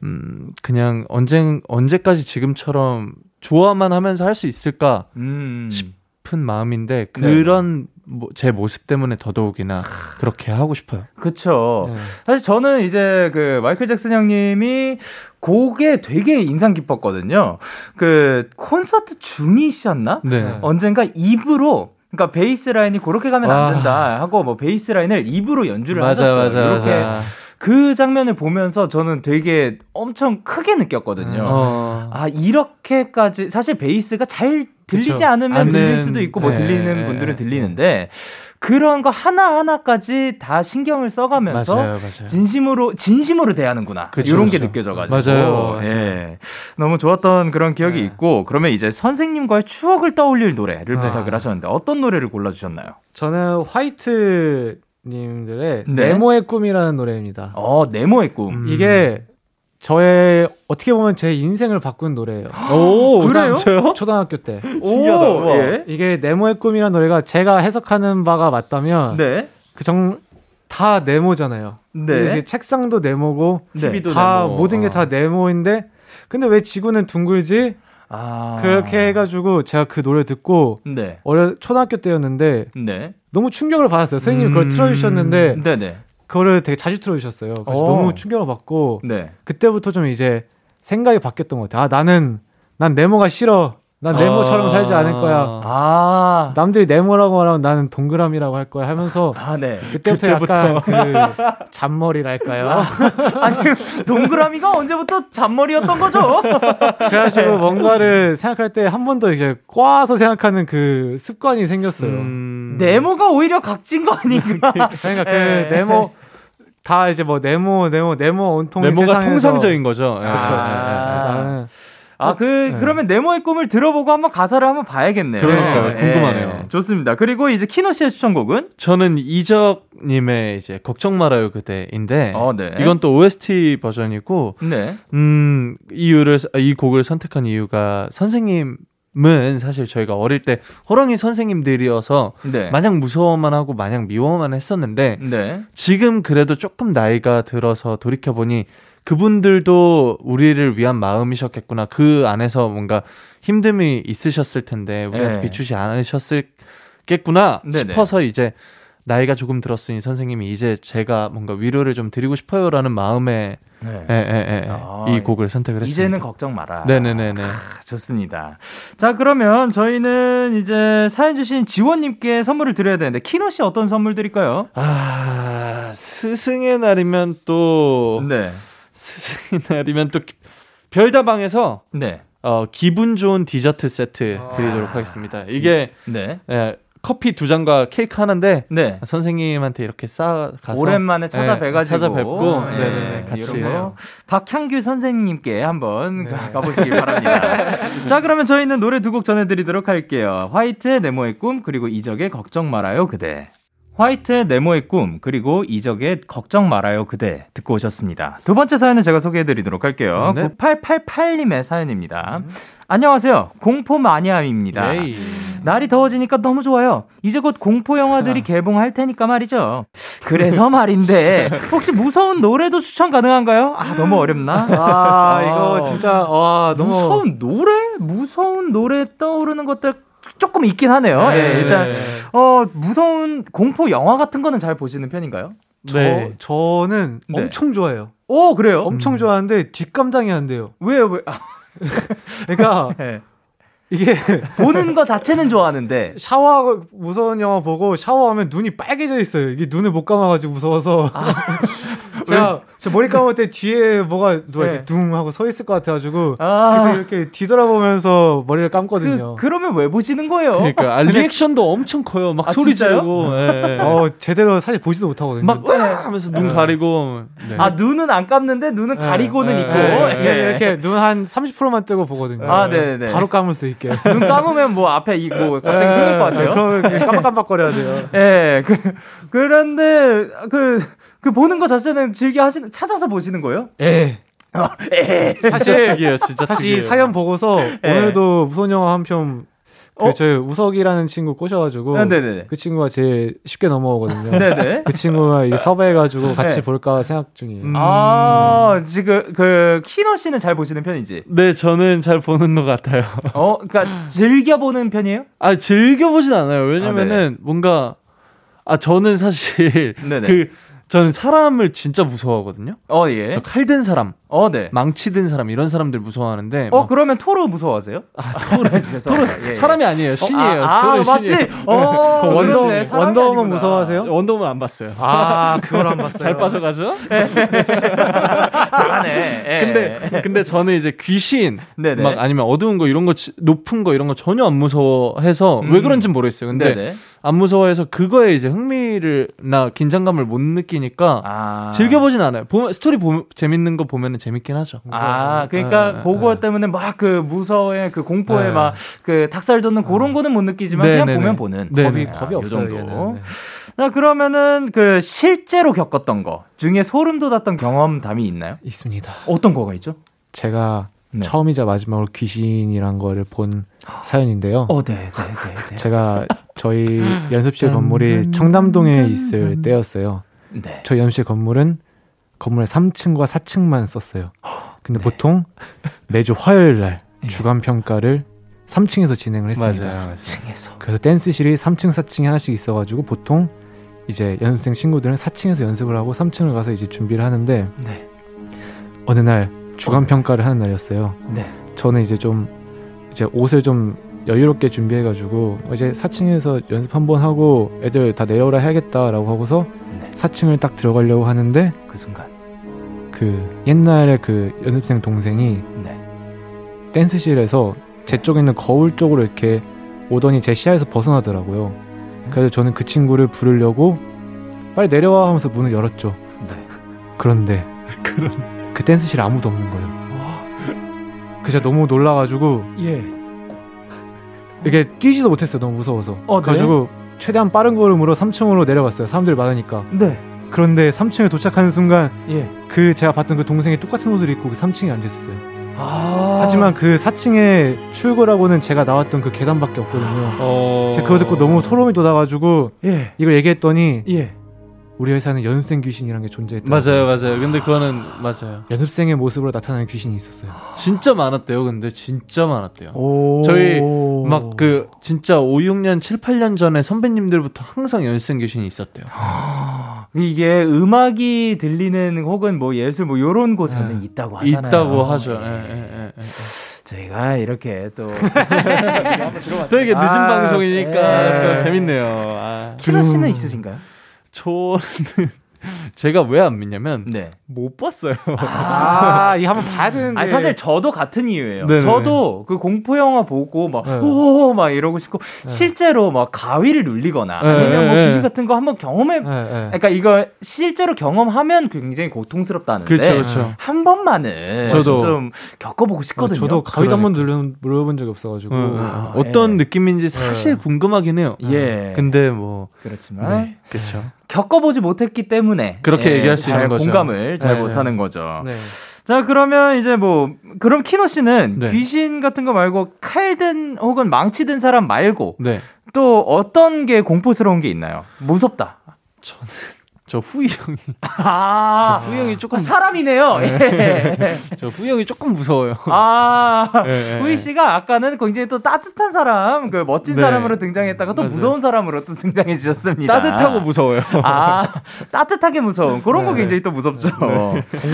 Speaker 3: 음 그냥 언제 언제까지 지금처럼 좋아만 하면서 할 수 있을까
Speaker 1: 음.
Speaker 3: 싶 은 마음인데 그런 뭐, 제 모습 때문에 더더욱이나 그렇게 하고 싶어요.
Speaker 1: 그쵸.
Speaker 3: 네.
Speaker 1: 사실 저는 이제 그 마이클 잭슨 형님이 곡에 되게 인상 깊었거든요. 그 콘서트 중이셨나?
Speaker 3: 네.
Speaker 1: 언젠가 입으로 그러니까 베이스 라인이 그렇게 가면
Speaker 3: 와.
Speaker 1: 안 된다 하고 뭐 베이스 라인을 입으로 연주를
Speaker 3: 맞아
Speaker 1: 하셨어요.
Speaker 3: 맞아
Speaker 1: 이렇게
Speaker 3: 맞아.
Speaker 1: 그 장면을 보면서 저는 되게 엄청 크게 느꼈거든요.
Speaker 3: 어.
Speaker 1: 아 이렇게까지 사실 베이스가 잘 들리지
Speaker 3: 그쵸.
Speaker 1: 않으면
Speaker 3: 안
Speaker 1: 들릴
Speaker 3: 는-
Speaker 1: 수도 있고 뭐
Speaker 3: 네,
Speaker 1: 들리는
Speaker 3: 네,
Speaker 1: 분들은
Speaker 3: 네.
Speaker 1: 들리는데 그런 거 하나 하나까지 다 신경을 써가면서
Speaker 3: 맞아요 맞아요.
Speaker 1: 진심으로 진심으로 대하는구나
Speaker 3: 그쵸,
Speaker 1: 이런 게
Speaker 3: 그쵸.
Speaker 1: 느껴져가지고
Speaker 3: 맞아요, 맞아요.
Speaker 1: 예. 너무 좋았던 그런 기억이
Speaker 3: 네.
Speaker 1: 있고 그러면 이제 선생님과의 추억을 떠올릴 노래를
Speaker 3: 네.
Speaker 1: 부탁을 하셨는데 어떤 노래를 골라주셨나요?
Speaker 4: 저는 화이트 님들의
Speaker 1: 네.
Speaker 4: 네모의 꿈이라는 노래입니다.
Speaker 1: 어 네모의 꿈.
Speaker 3: 음.
Speaker 4: 이게 저의 어떻게 보면 제 인생을 바꾼 노래예요.
Speaker 3: 오
Speaker 1: 그래요?
Speaker 3: 진짜요? [LAUGHS]
Speaker 4: 초등학교 때.
Speaker 3: 신기하다.
Speaker 1: 오. 예.
Speaker 4: 이게 네모의 꿈이라는 노래가 제가 해석하는 바가 맞다면
Speaker 1: 네.
Speaker 4: 그정다 네모잖아요.
Speaker 1: 네.
Speaker 4: 이제 책상도 네모고
Speaker 1: 네.
Speaker 3: TV도
Speaker 4: 다
Speaker 3: 네모.
Speaker 4: 모든 게다
Speaker 3: 어.
Speaker 4: 네모인데 근데 왜 지구는 둥글지?
Speaker 1: 아.
Speaker 4: 그렇게 해가지고 제가 그 노래 듣고
Speaker 1: 네.
Speaker 4: 어려 초등학교 때였는데
Speaker 1: 네.
Speaker 4: 너무 충격을 받았어요. 선생님이 그걸
Speaker 3: 음.
Speaker 4: 틀어주셨는데
Speaker 1: 네네.
Speaker 4: 그거를 되게 자주 틀어주셨어요. 그래서
Speaker 1: 오.
Speaker 4: 너무 충격을 받고
Speaker 1: 네.
Speaker 4: 그때부터 좀 이제 생각이 바뀌었던 것 같아요. 아 나는 난 네모가 싫어. 난 네모처럼 살지 않을 거야.
Speaker 1: 아.
Speaker 4: 남들이 네모라고 말하면 나는 동그라미라고 할 거야 하면서
Speaker 1: 아, 네.
Speaker 4: 그때부터, 약간 그 잔머리랄까요?
Speaker 1: 아니, 동그라미가 언제부터 잔머리였던 거죠?
Speaker 4: 그래가지고 뭔가를 생각할 때 한 번 더 이제 꽈서 생각하는 그 습관이 생겼어요.
Speaker 3: 음.
Speaker 1: 네모가 오히려 각진 거 아닌가? [LAUGHS]
Speaker 4: 그러니까 그
Speaker 1: 예.
Speaker 4: 네모 다 이제 뭐 네모 네모 네모 온통
Speaker 3: 네모가
Speaker 4: 세상에서
Speaker 3: 통상적인 거죠. 예.
Speaker 1: 그렇죠.
Speaker 3: 예, 예, 예.
Speaker 1: 아. 아, 그,
Speaker 4: 네.
Speaker 1: 그러면 네모의 꿈을 들어보고 한번 가사를 한번 봐야겠네요.
Speaker 3: 그러니까요.
Speaker 1: 예,
Speaker 3: 궁금하네요.
Speaker 1: 좋습니다. 그리고 이제 키노 씨의 추천곡은?
Speaker 3: 저는 이적님의 이제 걱정 말아요 그대인데
Speaker 1: 어, 네.
Speaker 3: 이건 또 OST 버전이고
Speaker 1: 네.
Speaker 3: 음 이유를 이 곡을 선택한 이유가 선생님 은 사실 저희가 어릴 때 호랑이 선생님들이어서
Speaker 1: 네.
Speaker 3: 마냥 무서워만 하고 마냥 미워만 했었는데
Speaker 1: 네.
Speaker 3: 지금 그래도 조금 나이가 들어서 돌이켜 보니 그분들도 우리를 위한 마음이셨겠구나. 그 안에서 뭔가 힘듦이 있으셨을 텐데 우리한테
Speaker 1: 네.
Speaker 3: 비추지 않으셨을겠구나. 싶어서 이제 나이가 조금 들었으니 선생님이 이제 제가 뭔가 위로를 좀 드리고 싶어요라는 마음에
Speaker 1: 네.
Speaker 3: 예, 예, 예,
Speaker 1: 아,
Speaker 3: 이 곡을 선택을 했습니다.
Speaker 1: 이제는 걱정 마라.
Speaker 3: 네네네네.
Speaker 1: 아, 좋습니다. 자, 그러면 저희는 이제 사연 주신 지원님께 선물을 드려야 되는데, 키노 씨 어떤 선물 드릴까요?
Speaker 3: 아 스승의 날이면 또
Speaker 1: 네.
Speaker 3: 스승의 날이면 또 별다방에서
Speaker 1: 네.
Speaker 3: 어, 기분 좋은 디저트 세트
Speaker 1: 아.
Speaker 3: 드리도록 하겠습니다. 이게
Speaker 1: 네.
Speaker 3: 예, 커피 두 잔과 케이크 하나인데
Speaker 1: 네.
Speaker 3: 선생님한테 이렇게 싸 가서
Speaker 1: 오랜만에 찾아뵈가지고
Speaker 3: 예, 찾아뵙고
Speaker 1: 예,
Speaker 3: 네네네, 같이
Speaker 1: 이런 거 박향규 선생님께 한번
Speaker 4: 네.
Speaker 1: 가- 가보시기 바랍니다. [LAUGHS] 자 그러면 저희는 노래 두 곡 전해드리도록 할게요. 화이트의 네모의 꿈 그리고 이적의 걱정 말아요 그대. 화이트의 네모의 꿈 그리고 이적의 걱정 말아요 그대 듣고 오셨습니다. 두 번째 사연은 제가 소개해드리도록 할게요.
Speaker 3: 네.
Speaker 1: 9888님의 사연입니다. 안녕하세요. 공포 마니아입니다.
Speaker 3: 예이.
Speaker 1: 날이 더워지니까 너무 좋아요. 이제 곧 공포 영화들이 [LAUGHS] 개봉할 테니까 말이죠. 그래서 말인데 혹시 무서운 노래도 추천 가능한가요? 아 너무 어렵나?
Speaker 4: 아 이거 진짜 와 너무
Speaker 1: 무서운 노래? 무서운 노래 떠오르는 것들 조금 있긴 하네요.
Speaker 3: 네.
Speaker 1: 예, 일단 어 무서운 공포 영화 같은 거는 잘 보시는 편인가요?
Speaker 4: 저
Speaker 3: 네.
Speaker 4: 저는
Speaker 1: 네.
Speaker 4: 엄청 좋아해요.
Speaker 1: 오 그래요?
Speaker 4: 엄청 좋아하는데 뒷감당이 안 돼요.
Speaker 1: 왜요? 왜? 아, [LAUGHS]
Speaker 4: 그러니까
Speaker 1: 예. [LAUGHS]
Speaker 4: 이게
Speaker 1: 보는 거 자체는 좋아하는데
Speaker 4: 샤워 무서운 영화 보고 샤워하면 눈이 빨개져 있어요. 이게 눈을 못 감아가지고 무서워서. [LAUGHS] 제가 저 머리 감을 때 뒤에 뭐가 누가
Speaker 1: 네.
Speaker 4: 이렇게 둥 하고 서 있을 것 같아가지고
Speaker 1: 아.
Speaker 4: 그래서 이렇게 뒤돌아보면서 머리를 감거든요.
Speaker 1: 그, 그러면 왜 보시는 거예요?
Speaker 3: 그러니까 아, 리액션도 엄청 커요. 막
Speaker 1: 아,
Speaker 3: 소리? 지르고 예, 예.
Speaker 4: 어 제대로 사실 보지도 못하거든요.
Speaker 3: 막 으아 하면서 눈 가리고 네.
Speaker 1: 아 눈은 안 감는데 눈은 가리고는
Speaker 3: 네,
Speaker 1: 있고
Speaker 3: 네,
Speaker 4: 예,
Speaker 1: 예.
Speaker 4: 이렇게 눈 한 30%만 뜨고 보거든요.
Speaker 1: 아, 네네.
Speaker 4: 바로 감을 수 있게.
Speaker 1: 눈 감으면 뭐 앞에 이 뭐 갑자기 생길 것 같아요.
Speaker 4: 이렇게 깜빡깜빡거려야 돼요.
Speaker 1: 예, 그, 그런데, 그, 그 보는 거 자체는 즐겨 하시는, 찾아서 보시는 거예요?
Speaker 4: 예.
Speaker 3: 진짜
Speaker 4: 사실
Speaker 3: 특이해요. 진짜
Speaker 4: 사실 이
Speaker 3: 특이해요.
Speaker 4: 사연 보고서
Speaker 1: 예.
Speaker 4: 오늘도 무선 영화 한 편. 그
Speaker 1: 어?
Speaker 4: 저희 우석이라는 친구 꼬셔가지고
Speaker 1: 아, 네네네.
Speaker 4: 그 친구가 제일 쉽게 넘어오거든요. [LAUGHS]
Speaker 1: 네네.
Speaker 4: 그 친구가 이 섭외해가지고 같이
Speaker 1: 네.
Speaker 4: 볼까 생각 중이에요.
Speaker 3: 음.
Speaker 1: 아, 지금, 그, 키너 씨는 잘 보시는 편인지.
Speaker 3: 네, 저는 잘 보는 것 같아요. [LAUGHS]
Speaker 1: 어, 그니까, 즐겨 보는 편이에요?
Speaker 3: 아, 즐겨 보진 않아요. 왜냐면은 뭔가 아, 저는 사실
Speaker 1: 네네.
Speaker 3: 그 저는 사람을 진짜 무서워하거든요.
Speaker 1: 어, 예.
Speaker 3: 저칼든 사람,
Speaker 1: 어, 네.
Speaker 3: 망치 든 사람 이런 사람들 무서워하는데
Speaker 1: 어,
Speaker 3: 막
Speaker 1: 그러면 토르 무서워하세요?
Speaker 3: 아, 토르 [LAUGHS]
Speaker 1: 토르,
Speaker 3: 사람이 아니에요. 신이에요.
Speaker 1: 아, 아
Speaker 3: 토르
Speaker 1: 맞지?
Speaker 3: 신이에요. [LAUGHS]
Speaker 1: 어,
Speaker 4: 그 원더- 원더우먼. 무서워하세요?
Speaker 3: 원더우먼 안 봤어요.
Speaker 4: 아, 그걸 안 봤어요.
Speaker 3: 잘 빠져가죠? [LAUGHS]
Speaker 1: 잘하네. 예.
Speaker 3: 근데 근데 저는 이제 귀신
Speaker 1: 네네.
Speaker 3: 막 아니면 어두운 거 이런 거 지- 높은 거 이런 거 전혀 안 무서워해서 왜
Speaker 1: 음.
Speaker 3: 그런지 는 모르겠어요. 근데
Speaker 1: 네네.
Speaker 3: 안 무서워해서 그거에 이제 흥미를 나 긴장감을 못 느끼니까
Speaker 1: 아.
Speaker 3: 즐겨보진 않아요. 보, 스토리 보, 재밌는 거 보면은 재밌긴 하죠.
Speaker 1: 아, 그러니까
Speaker 3: 네,
Speaker 1: 그거
Speaker 3: 네.
Speaker 1: 때문에 막 그 무서워에 그 공포에
Speaker 3: 네.
Speaker 1: 막그 닭살 돋는 그런 거는 못 느끼지만
Speaker 3: 네,
Speaker 1: 그냥
Speaker 3: 네,
Speaker 1: 보면
Speaker 3: 네.
Speaker 1: 보는
Speaker 3: 네,
Speaker 4: 겁이
Speaker 3: 네.
Speaker 4: 겁이
Speaker 1: 요
Speaker 4: 없어요.
Speaker 1: 정도. 자, 그러면은 그 실제로 겪었던 거 중에 소름 돋았던 경험담이 있나요?
Speaker 4: 있습니다.
Speaker 1: 어떤 거가 있죠?
Speaker 4: 제가
Speaker 1: 네.
Speaker 4: 처음이자 마지막으로 귀신이란 거를 본 사연인데요.
Speaker 1: 어, 네, 네, 네, 네.
Speaker 4: 제가 저희 연습실 건물이 청담동에 있을 때였어요.
Speaker 1: 네.
Speaker 4: 저희 연습실 건물은 건물의 3층과 4층만 썼어요. [GASPS] 근데
Speaker 1: 네.
Speaker 4: 보통 매주 화요일 날
Speaker 1: 예.
Speaker 4: 주간 평가를 3층에서 진행을 했습니다.
Speaker 3: 맞아요. 맞아요.
Speaker 1: 층에서.
Speaker 4: 그래서 댄스실이 3층, 4층에 하나씩 있어가지고 보통 이제 연습생 친구들은 4층에서 연습을 하고 3층을 가서 이제 준비를 하는데
Speaker 1: 네.
Speaker 4: 어느 날 주간 평가를 하는 날이었어요.
Speaker 1: 네.
Speaker 4: 저는 이제 좀 이제 옷을 좀 여유롭게 준비해가지고 이제 4층에서 연습 한번 하고 애들 다 내려오라 해야겠다라고 하고서
Speaker 1: 네.
Speaker 4: 4층을 딱 들어가려고 하는데
Speaker 1: 그 순간.
Speaker 4: 그 옛날에 그 연습생 동생이
Speaker 1: 네.
Speaker 4: 댄스실에서 제 쪽에 있는 거울 쪽으로 이렇게 오더니 제 시야에서 벗어나더라고요. 그래서 저는 그 친구를 부르려고 빨리 내려와 하면서 문을 열었죠.
Speaker 1: 네.
Speaker 4: 그런데 [LAUGHS] 그 댄스실에 아무도 없는 거예요. 그래서 너무 놀라가지고
Speaker 1: 예.
Speaker 4: 이게 뛰지도 못했어요. 너무 무서워서.
Speaker 1: 어, 네?
Speaker 4: 그래가지고 최대한 빠른 걸음으로 3층으로 내려갔어요. 사람들이 많으니까.
Speaker 1: 네.
Speaker 4: 그런데 3층에 도착하는 순간
Speaker 1: 예.
Speaker 4: 그 제가 봤던 그 동생이 똑같은 옷을 입고 그 3층에 앉아 있었어요.
Speaker 1: 아.
Speaker 4: 하지만 그 4층에 출구라고는 제가 나왔던 그 계단밖에 없거든요.
Speaker 3: 어...
Speaker 4: 제가 그거 듣고 너무 소름이 돋아가지고
Speaker 1: 예.
Speaker 4: 이걸 얘기했더니
Speaker 1: 예.
Speaker 4: 우리 회사는 연습생 귀신이라는 게 존재했다.
Speaker 3: 맞아요, 맞아요. 근데 그거는 맞아요.
Speaker 4: 연습생의 모습으로 나타나는 귀신이 있었어요.
Speaker 3: 진짜 많았대요. 근데 진짜 많았대요.
Speaker 1: 오.
Speaker 3: 저희 막 그 진짜 5, 6년, 7, 8년 전에 선배님들부터 항상 연습생 교신이 있었대요.
Speaker 1: 이게 음악이 들리는 혹은 뭐 예술 뭐 요런 곳에는
Speaker 4: 네.
Speaker 1: 있다고 하잖아요.
Speaker 3: 있다고 하죠.
Speaker 1: 예.
Speaker 3: 예, 예, 예, 예.
Speaker 1: 저희가 이렇게 또 [LAUGHS]
Speaker 3: 또 이게 늦은
Speaker 1: 아,
Speaker 3: 방송이니까
Speaker 1: 예.
Speaker 3: 또 재밌네요. 아.
Speaker 1: 키사 씨는 있으신가요?
Speaker 3: 저는 [LAUGHS] 제가 왜 안 믿냐면
Speaker 1: 네.
Speaker 3: 못 봤어요.
Speaker 4: 아, [LAUGHS] 이 한번 봐야 되는데.
Speaker 1: 아 사실 저도 같은 이유예요.
Speaker 3: 네네.
Speaker 1: 저도 그 공포 영화 보고 막
Speaker 4: 네.
Speaker 1: 오오오 막 이러고 싶고 실제로 막 가위를 눌리거나
Speaker 3: 네,
Speaker 1: 아니면 뭐
Speaker 3: 네,
Speaker 1: 귀신
Speaker 3: 네.
Speaker 1: 같은 거 한번 경험해.
Speaker 4: 예, 예.
Speaker 1: 그러니까 이거 실제로 경험하면 굉장히 고통스럽다는데
Speaker 3: 그렇죠, 그렇죠.
Speaker 1: 한 번만은
Speaker 3: 저도.
Speaker 1: 좀 겪어보고 싶거든요.
Speaker 4: 저도 가위도 한번 눌러 물어본 적이 없어가지고.
Speaker 1: 아,
Speaker 3: 어떤
Speaker 1: 예.
Speaker 3: 느낌인지 사실 궁금하긴 해요.
Speaker 1: 예.
Speaker 3: 근데 뭐
Speaker 1: 그렇지만
Speaker 3: 네, 그렇죠.
Speaker 1: 겪어보지 못했기 때문에
Speaker 3: 그렇게
Speaker 1: 예,
Speaker 3: 얘기할
Speaker 1: 수잘
Speaker 3: 있는 거죠.
Speaker 1: 공감을 잘
Speaker 3: 네.
Speaker 1: 못하는 거죠.
Speaker 4: 네.
Speaker 1: 자 그러면 이제 뭐 그럼 키노 씨는
Speaker 3: 네.
Speaker 1: 귀신 같은 거 말고 칼든 혹은 망치든 사람 말고
Speaker 3: 네.
Speaker 1: 또 어떤 게 공포스러운 게 있나요? 무섭다.
Speaker 3: 저 후이 형이
Speaker 1: 아,
Speaker 3: 후이 형이 조금
Speaker 1: 사람이네요. 예. [LAUGHS]
Speaker 3: 저 후이 형이 조금 무서워요.
Speaker 1: 아,
Speaker 3: 예, 예,
Speaker 1: 후이
Speaker 3: 예.
Speaker 1: 씨가 아까는 굉장히 또 따뜻한 사람, 그 멋진
Speaker 3: 네.
Speaker 1: 사람으로 등장했다가 또
Speaker 3: 맞아요.
Speaker 1: 무서운 사람으로 또 등장해 주셨습니다.
Speaker 3: 따뜻하고 무서워요.
Speaker 1: 아, 따뜻하게 무서운 그런 거
Speaker 4: 네.
Speaker 1: 굉장히 또 무섭죠.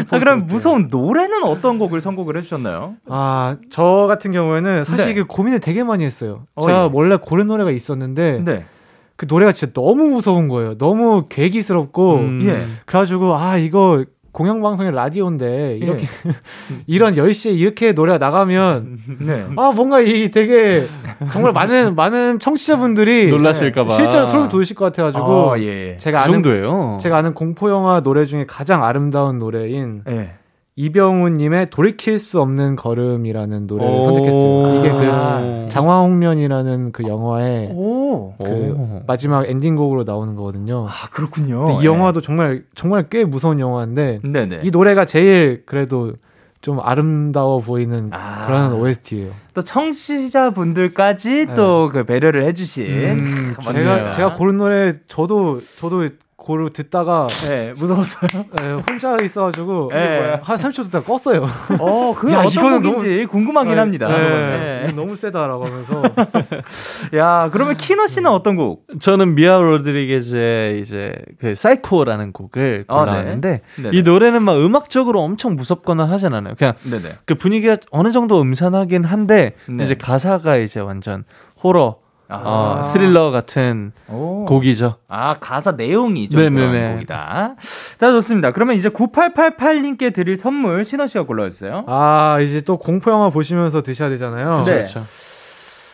Speaker 1: 자, 그럼 무서운 노래는 어떤 곡을 선곡을 해주셨나요?
Speaker 4: 아, 저 같은 경우에는 사실
Speaker 1: 네.
Speaker 4: 이게 고민을 되게 많이 했어요.
Speaker 1: 어,
Speaker 4: 제가
Speaker 1: 예.
Speaker 4: 원래 고른 노래가 있었는데
Speaker 1: 네.
Speaker 4: 그 노래가 진짜 너무 무서운 거예요. 너무 괴기스럽고
Speaker 3: 음.
Speaker 1: 예.
Speaker 4: 그래가지고 아 이거 공영방송의 라디오인데 이렇게
Speaker 1: 예. [LAUGHS]
Speaker 4: 이런 10시에 이렇게 노래가 나가면 [LAUGHS]
Speaker 1: 네.
Speaker 4: 아 뭔가 이 되게 정말 많은 많은 청취자분들이 [LAUGHS]
Speaker 3: 놀라실까 봐.
Speaker 4: 실제로 소름 돋으실 것 같아 가지고
Speaker 1: 어, 예.
Speaker 4: 제가
Speaker 3: 그
Speaker 4: 아는
Speaker 3: 정도예요.
Speaker 4: 제가 아는 공포 영화 노래 중에 가장 아름다운 노래인
Speaker 1: 예.
Speaker 4: 이병훈님의 돌이킬 수 없는 걸음이라는 노래를
Speaker 3: 오.
Speaker 4: 선택했어요. 이게 그
Speaker 3: 아.
Speaker 4: 장화홍련이라는 그 영화의
Speaker 1: 오.
Speaker 4: 그
Speaker 3: 오.
Speaker 4: 마지막 엔딩곡으로 나오는 거거든요.
Speaker 1: 아, 그렇군요.
Speaker 4: 이
Speaker 1: 예.
Speaker 4: 영화도 정말 정말 꽤 무서운 영화인데
Speaker 1: 네네.
Speaker 4: 이 노래가 제일 그래도 좀 아름다워 보이는
Speaker 1: 아.
Speaker 4: 그런 OST예요.
Speaker 1: 또 청취자분들까지
Speaker 4: 네.
Speaker 1: 또그 배려를 해주신.
Speaker 4: 음. 제가 제가 고른 노래 저도 저도 고르, 듣다가
Speaker 1: 네, 무서웠어요.
Speaker 4: 에, 혼자 있어가지고
Speaker 1: 네.
Speaker 4: 한 30초 듣다가 껐어요.
Speaker 1: 어, 그
Speaker 4: 야,
Speaker 1: 어떤
Speaker 4: 이거는
Speaker 1: 곡인지 궁금하긴 합니다.
Speaker 4: 네,
Speaker 1: 네.
Speaker 4: 이거 너무 세다라고 하면서 [LAUGHS]
Speaker 1: 야, 그러면 키노 씨는 어떤 곡?
Speaker 3: 저는 미아 로드리게즈의 이제 그 사이코라는 곡을
Speaker 1: 아,
Speaker 3: 골라왔는데
Speaker 1: 네네.
Speaker 3: 이 노래는 막 음악적으로 엄청 무섭거나 하진 않아요. 그냥
Speaker 1: 네네.
Speaker 3: 그 분위기가 어느 정도 음산하긴 한데
Speaker 1: 네.
Speaker 3: 이제 가사가 이제 완전 호러,
Speaker 1: 아.
Speaker 3: 어, 스릴러 같은
Speaker 1: 오.
Speaker 3: 곡이죠.
Speaker 1: 아, 가사 내용이 좀
Speaker 3: 네네네.
Speaker 1: 그런 곡이다. 자, 좋습니다. 그러면 이제 9888님께 드릴 선물 신원 씨가 골라주세요.
Speaker 4: 아 이제 또 공포 영화 보시면서 드셔야 되잖아요.
Speaker 1: 네.
Speaker 3: 그렇죠.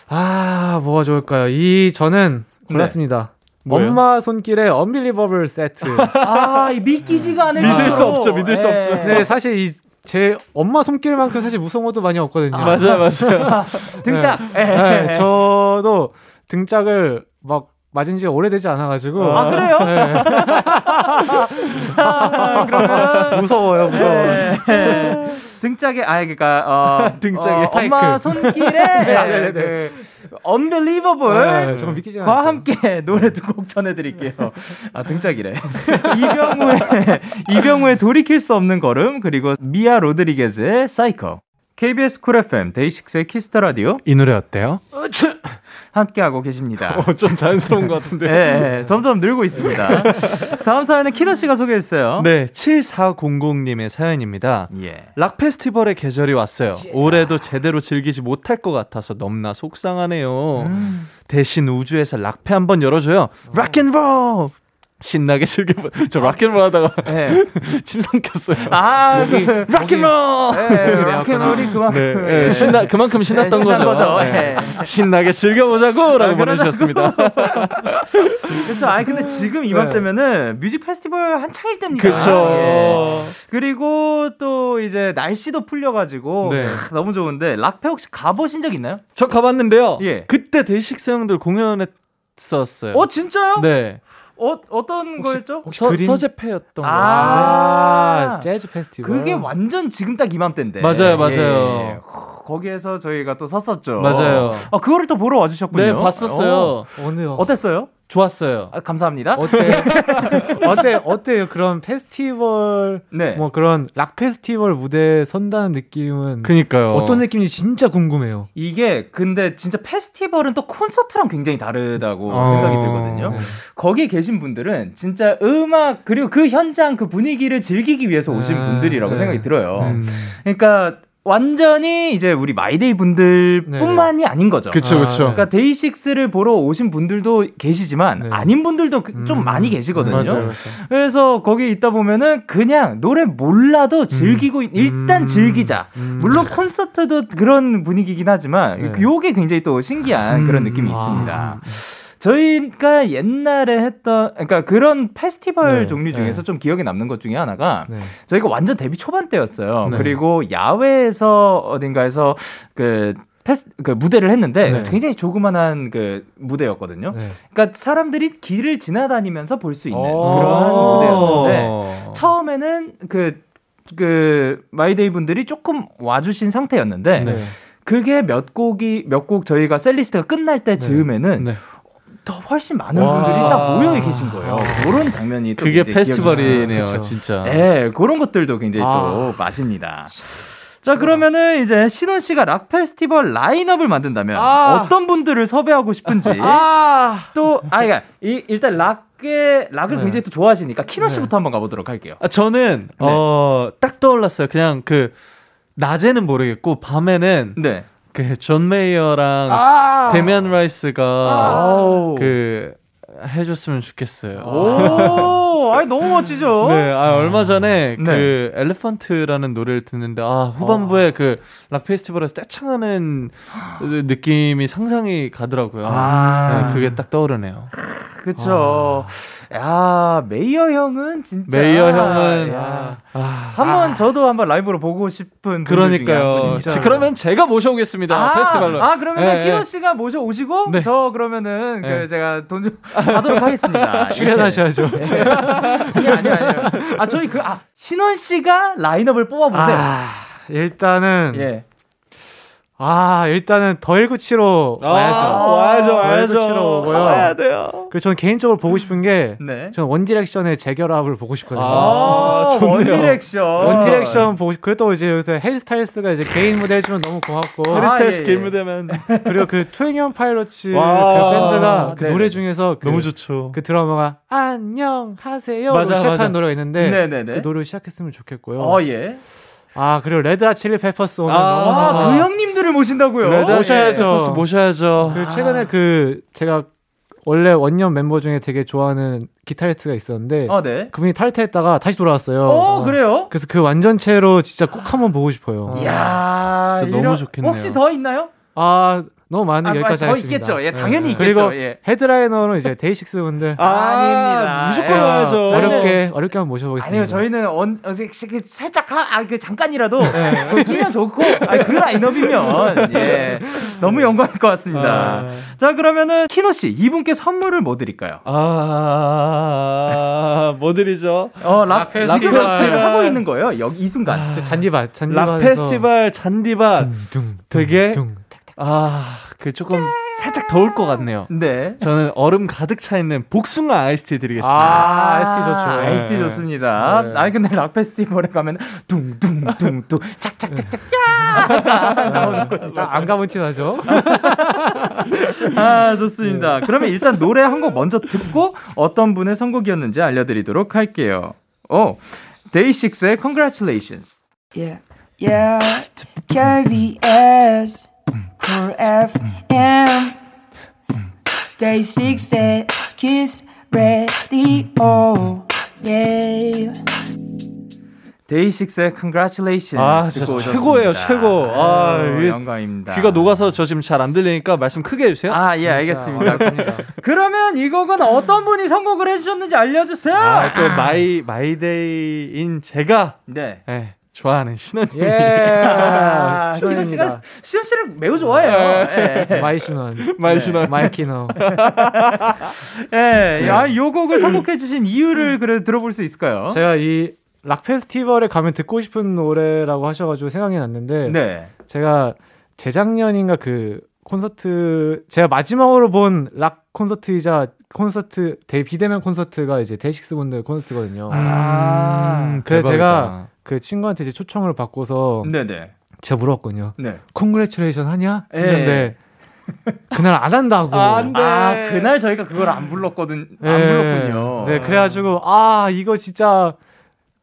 Speaker 4: 아 뭐가 좋을까요? 이 저는 골랐습니다.
Speaker 3: 뭐예요?
Speaker 4: 엄마 손길의 언빌리버블 세트. [LAUGHS]
Speaker 1: 아, 이 믿기지가 않을
Speaker 3: 믿을 수. 없죠, 믿을 수
Speaker 1: 예.
Speaker 3: 없죠.
Speaker 4: 네 사실 이 제 엄마 손길만큼 사실 무서운 것도 많이 없거든요.
Speaker 3: 맞아요, 맞아요. [LAUGHS]
Speaker 1: 등짝. 예.
Speaker 4: 네, 저도 등짝을 막 맞은 지가 오래되지 않아가지고.
Speaker 1: 아, 그래요?
Speaker 4: 네.
Speaker 1: 아, [LAUGHS] 그러면
Speaker 4: 무서워요, 무서워.
Speaker 1: 네. 등짝에 아 그러니까 어, [LAUGHS]
Speaker 3: 등짝에
Speaker 1: 어,
Speaker 4: 스파이크.
Speaker 1: 엄마 손길에 [LAUGHS]
Speaker 4: 네, 네,
Speaker 1: 그 unbelievable
Speaker 4: 네, 조금 믿기지
Speaker 1: 과
Speaker 4: 않죠.
Speaker 1: 함께 노래 두 곡 전해드릴게요. 아 등짝이래. 이병우의 이병우의 돌이킬 수 없는 걸음 그리고 미아 로드리게즈의 사이코. KBS 쿨 FM 데이식스의 키스터 라디오
Speaker 3: 이 노래 어때요?
Speaker 1: 함께하고 계십니다.
Speaker 3: 어, 좀 자연스러운 것 같은데.
Speaker 1: 네, [LAUGHS] 네, 점점 늘고 있습니다. 다음 사연은 키노 씨가 소개해 주세요.
Speaker 3: 네, 7400님의 사연입니다.
Speaker 1: 예.
Speaker 3: 락 페스티벌의 계절이 왔어요. 올해도 제대로 즐기지 못할 것 같아서 너무나 속상하네요.
Speaker 1: 음.
Speaker 3: 대신 우주에서 락페 한번 열어줘요. Rock and roll! 신나게 즐겨보. 저 rock and roll 하다가
Speaker 1: 네. [LAUGHS]
Speaker 3: 침 삼켰어요.
Speaker 1: 아, 그,
Speaker 3: rock and roll!
Speaker 1: 네, rock and roll이 그만큼
Speaker 3: 네, 네, 신나 그만큼 신났던
Speaker 1: 네,
Speaker 3: 거죠.
Speaker 1: 거죠.
Speaker 3: 네.
Speaker 1: 네.
Speaker 3: 신나게 즐겨 보자고라고
Speaker 1: 아, 그러자고.
Speaker 3: 보내주셨습니다. [LAUGHS]
Speaker 1: 그렇죠. 아니 근데 지금 이맘때면은 뮤직 페스티벌 한창일 때입니다.
Speaker 3: 그렇죠.
Speaker 1: 예. 그리고 또 이제 날씨도 풀려 가지고
Speaker 3: 네.
Speaker 1: 크, 너무 좋은데 락페 혹시 가보신 적 있나요?
Speaker 3: 저 가봤는데요.
Speaker 1: 예.
Speaker 3: 그때 데이식스 형들 공연했었어요.
Speaker 1: 어 진짜요?
Speaker 3: 네.
Speaker 1: 어 어떤 거였죠?
Speaker 3: 서,
Speaker 4: 그린?
Speaker 3: 서재페였던 거.
Speaker 4: 아, 재즈 페스티벌.
Speaker 1: 그게 완전 지금 딱 이맘때인데.
Speaker 3: 맞아요, 맞아요.
Speaker 1: 예. 후, 거기에서 저희가 또 섰었죠.
Speaker 3: 맞아요.
Speaker 1: 아 그거를 또 보러 와주셨군요.
Speaker 3: 네, 봤었어요.
Speaker 1: 어,
Speaker 4: 어,
Speaker 1: 어땠어요?
Speaker 3: 좋았어요.
Speaker 1: 아, 감사합니다.
Speaker 4: 어때? [LAUGHS] 어때? 어때요? 그런 페스티벌
Speaker 1: 네.
Speaker 4: 뭐 그런 락 페스티벌 무대에 선다는 느낌은
Speaker 3: 그니까요.
Speaker 4: 어떤 느낌인지 진짜 궁금해요.
Speaker 1: 이게 근데 진짜 페스티벌은 또 콘서트랑 굉장히 다르다고
Speaker 3: 어,
Speaker 1: 생각이 들거든요.
Speaker 4: 네.
Speaker 1: 거기에 계신 분들은 진짜 음악 그리고 그 현장 그 분위기를 즐기기 위해서 오신
Speaker 4: 아,
Speaker 1: 분들이라고
Speaker 4: 네.
Speaker 1: 생각이 들어요.
Speaker 4: 음.
Speaker 1: 그러니까 완전히 이제 우리 마이데이 분들뿐만이 아닌 거죠.
Speaker 3: 그쵸,
Speaker 4: 아,
Speaker 3: 그쵸.
Speaker 1: 그러니까 데이식스를 보러 오신 분들도 계시지만
Speaker 4: 네.
Speaker 1: 아닌 분들도 그- 좀
Speaker 4: 음,
Speaker 1: 많이 계시거든요.
Speaker 3: 맞아요, 맞아요.
Speaker 1: 그래서 거기 있다 보면은 그냥 노래 몰라도 즐기고 있- 일단
Speaker 4: 음.
Speaker 1: 즐기자.
Speaker 4: 음.
Speaker 1: 물론 콘서트도 그런 분위기긴 하지만
Speaker 4: 네.
Speaker 1: 요게 굉장히 또 신기한 그런
Speaker 4: 음.
Speaker 1: 느낌이
Speaker 4: 아.
Speaker 1: 있습니다. 저희가 옛날에 했던 그러니까 그런 페스티벌
Speaker 4: 네,
Speaker 1: 종류 중에서
Speaker 4: 네.
Speaker 1: 좀 기억에 남는 것 중에 하나가
Speaker 4: 네.
Speaker 1: 저희가 완전 데뷔 초반 때였어요.
Speaker 4: 네.
Speaker 1: 그리고 야외에서 어딘가에서 그 페스, 그 무대를 했는데
Speaker 4: 네.
Speaker 1: 굉장히 조그만한 그 무대였거든요.
Speaker 4: 네.
Speaker 1: 그러니까 사람들이 길을 지나다니면서 볼 수 있는
Speaker 4: 오.
Speaker 1: 그러한 무대였는데
Speaker 3: 어.
Speaker 1: 처음에는 그, 그, 마이데이 분들이 조금 와주신 상태였는데,
Speaker 4: 네.
Speaker 1: 그게 몇 곡이, 몇 곡 저희가 setlist가 끝날 때 즈음에는
Speaker 3: 네.
Speaker 1: 더 훨씬 많은
Speaker 4: 와.
Speaker 1: 분들이 딱 모여 계신 거예요. 그런 장면이 또
Speaker 3: 그게 페스티벌이네요,
Speaker 4: 그쵸.
Speaker 3: 진짜.
Speaker 1: 네, 그런 것들도 굉장히
Speaker 4: 아.
Speaker 1: 또 맛입니다. 자, 그러면은 이제 신원 씨가 락 페스티벌 라인업을 만든다면
Speaker 4: 아.
Speaker 1: 어떤 분들을 섭외하고 싶은지
Speaker 4: 아,
Speaker 1: 또, 아, 그러니까 이, 일단 락의, 락을
Speaker 4: 네.
Speaker 1: 굉장히 또 좋아하시니까 키노
Speaker 4: 네.
Speaker 1: 씨부터 한번 가보도록 할게요.
Speaker 3: 아, 저는
Speaker 1: 네.
Speaker 3: 어, 딱 떠올랐어요. 그냥 그 낮에는 모르겠고 밤에는
Speaker 1: 네.
Speaker 3: 그 존 메이어랑
Speaker 4: 아,
Speaker 3: 데미안 라이스가
Speaker 1: 아우.
Speaker 3: 그 해줬으면 좋겠어요.
Speaker 1: 오, 아니 너무 멋지죠. [LAUGHS]
Speaker 3: 네, 아, 얼마 전에
Speaker 1: 네.
Speaker 3: 그 Elephant라는 노래를 듣는데 아 후반부에 그 락 페스티벌에서 떼창하는 느낌이 상상이 가더라고요.
Speaker 1: 아.
Speaker 3: 네, 그게 딱 떠오르네요.
Speaker 1: 그쵸. 야, 메이어 형은 진짜.
Speaker 3: 메이어 형은
Speaker 1: 야.
Speaker 3: 아,
Speaker 1: 한번 저도 한번 라이브로 보고 싶은.
Speaker 3: 그러니까요.
Speaker 1: 분.
Speaker 3: 지- 그러면 제가 모셔오겠습니다.
Speaker 1: 아,
Speaker 3: 페스티벌로.
Speaker 1: 아, 그러면
Speaker 3: 네,
Speaker 1: 은 키노
Speaker 3: 네.
Speaker 1: 씨가 모셔 오시고
Speaker 3: 네.
Speaker 1: 저 그러면은
Speaker 3: 네.
Speaker 1: 그 제가 돈 좀 받도록 하겠습니다. [LAUGHS]
Speaker 4: 출연하셔야죠.
Speaker 1: 예. 아니 아니 아니요. 아 저희 그 아 신원 씨가 라인업을 뽑아 보세요.
Speaker 4: 아, 일단은
Speaker 1: 예.
Speaker 4: 아 일단은 The 1975
Speaker 3: 아,
Speaker 4: 와야죠.
Speaker 3: 와야죠,
Speaker 4: 더
Speaker 3: 와야죠.
Speaker 4: 1975 고요.
Speaker 3: 와야 돼요.
Speaker 4: 그리고 저는 개인적으로 보고 싶은 게
Speaker 1: 네.
Speaker 4: 저는 원디렉션의 재결합을 보고 싶거든요.
Speaker 3: 아, [LAUGHS] 좋네요.
Speaker 1: 원디렉션.
Speaker 4: 원디렉션 보고 싶, 그랬다고 이제 요새 해리 스타일스가 이제 개인 무대 해주면 너무 고맙고
Speaker 1: 아,
Speaker 3: 해리 스타일스
Speaker 1: 예, 예.
Speaker 3: 개인 무대면 [LAUGHS]
Speaker 4: 그리고 그 트웬티 원 파일럿츠 그
Speaker 3: 와,
Speaker 4: 밴드가 그
Speaker 1: 네네.
Speaker 4: 노래 중에서 그,
Speaker 3: 너무 좋죠.
Speaker 4: 그 드라마가 안녕하세요
Speaker 3: 맞아,
Speaker 4: 시작하는
Speaker 3: 맞아.
Speaker 4: 노래가 있는데
Speaker 1: 네네네.
Speaker 4: 그 노래를 시작했으면 좋겠고요.
Speaker 1: 어 예.
Speaker 4: 아 그리고 레드 칠리 페퍼스 오늘
Speaker 3: 아,
Speaker 4: 너무
Speaker 1: 아, 그 형님들을 모신다고요?
Speaker 3: 레드
Speaker 4: 모셔야죠.
Speaker 3: 모셔야죠. 모셔야죠.
Speaker 4: 그 최근에 그 제가 원래 원년 멤버 중에 되게 좋아하는 기타리스트가 있었는데
Speaker 1: 아 네.
Speaker 4: 그분이 탈퇴했다가 다시 돌아왔어요.
Speaker 1: 어 그래요?
Speaker 4: 그래서 그 완전체로 진짜 꼭 한번 보고 싶어요.
Speaker 1: 이야,
Speaker 3: 진짜 너무 좋겠네요.
Speaker 1: 혹시 더 있나요?
Speaker 4: 아 너무 많은데
Speaker 1: 아,
Speaker 4: 여기까지
Speaker 1: 더
Speaker 4: 하겠습니다.
Speaker 1: 있겠죠. 예,
Speaker 4: 네.
Speaker 1: 당연히
Speaker 4: 그리고
Speaker 1: 있겠죠. 예.
Speaker 4: headliner는 이제 데이식스 분들 [LAUGHS]
Speaker 3: 아,
Speaker 1: 아닙니다.
Speaker 3: 무조건
Speaker 1: 예.
Speaker 3: 와야죠.
Speaker 4: 어렵게 어렵게 한번 모셔보겠습니다.
Speaker 1: 아니요, 저희는 언, 어, 살짝 하, 아, 그 잠깐이라도 [LAUGHS] 어, 끼면 좋고, 아, 그 라인업이면 예 너무 영광일 것 같습니다.
Speaker 3: 아.
Speaker 1: 자, 그러면은 키노 씨 이분께 선물을 뭐 드릴까요?
Speaker 3: 아, 뭐 드리죠?
Speaker 1: 어, 락,
Speaker 4: 락 페스티벌.
Speaker 1: 지금 페스티벌 하고 있는 거예요. 여기 이 순간.
Speaker 4: 저 잔디밭 잔디밭
Speaker 3: 락 페스티벌 잔디밭 되게 아, 그 조금 살짝 더울 것 같네요.
Speaker 1: 네.
Speaker 3: 저는 얼음 가득 차 있는 복숭아 아이스티 드리겠습니다.
Speaker 4: 아, 아이스티 좋죠.
Speaker 1: 아이스티
Speaker 3: 네.
Speaker 1: 좋습니다.
Speaker 4: 네.
Speaker 1: 아니 근데 락 페스티벌에 가면 둥둥둥둥 착착착착
Speaker 4: 안 가면 티 나죠.
Speaker 1: 아, 좋습니다. 그러면 일단 노래 한 곡 먼저 듣고 어떤 분의 선곡이었는지 알려드리도록 할게요. 오, 데이식스의 Congratulations.
Speaker 5: Yeah, yeah. KBS, Cool FM, Day 6 at Kiss Radio. Yeah.
Speaker 1: 데이식스의 Congratulations.
Speaker 3: 아,
Speaker 1: 듣고 오셨습니다.
Speaker 3: 최고예요, 최고. 아,
Speaker 1: 아유, 영광입니다.
Speaker 3: 귀가 녹아서 저 지금 잘 안 들리니까 말씀 크게 해주세요.
Speaker 1: 아, 예, 알겠습니다.
Speaker 4: 어렵습니다. [LAUGHS]
Speaker 1: 그러면 이 곡은 어떤 분이 선곡을 해주셨는지 알려주세요.
Speaker 3: 아, 또 마이 마이데이인 제가
Speaker 1: 네.
Speaker 3: 예, 좋아하는 신원.
Speaker 4: 예.
Speaker 1: 아,
Speaker 4: 신원입니다.
Speaker 1: 씨가 신원 씨를 매우 좋아해요. 예.
Speaker 4: My 신원,
Speaker 3: my 신원.
Speaker 4: My 키노. [LAUGHS]
Speaker 1: 예, 야, 요 곡을 선곡해주신 이유를 그래 들어볼 수 있을까요?
Speaker 4: 제가 이 락 페스티벌에 가면 듣고 싶은 노래라고 하셔가지고 생각이 났는데
Speaker 1: 네.
Speaker 4: 제가 재작년인가 그 콘서트 제가 마지막으로 본 락 콘서트이자 콘서트 대 비대면 콘서트가 이제 데이식스 분들 콘서트거든요.
Speaker 1: 아,
Speaker 3: 음,
Speaker 4: 그래서
Speaker 3: 대박이다.
Speaker 4: 제가 그 친구한테 이제 초청을 받고서
Speaker 1: 네네.
Speaker 4: 제가 물었거든요.
Speaker 1: 네.
Speaker 4: Congratulation 하냐?
Speaker 1: 예.
Speaker 4: 했는데 그날 안 한다고.
Speaker 3: 아, 안 돼.
Speaker 1: 아, 그날 저희가 그걸 안 불렀거든, 안
Speaker 4: 예.
Speaker 1: 불렀군요.
Speaker 4: 네, 그래가지고 아 이거 진짜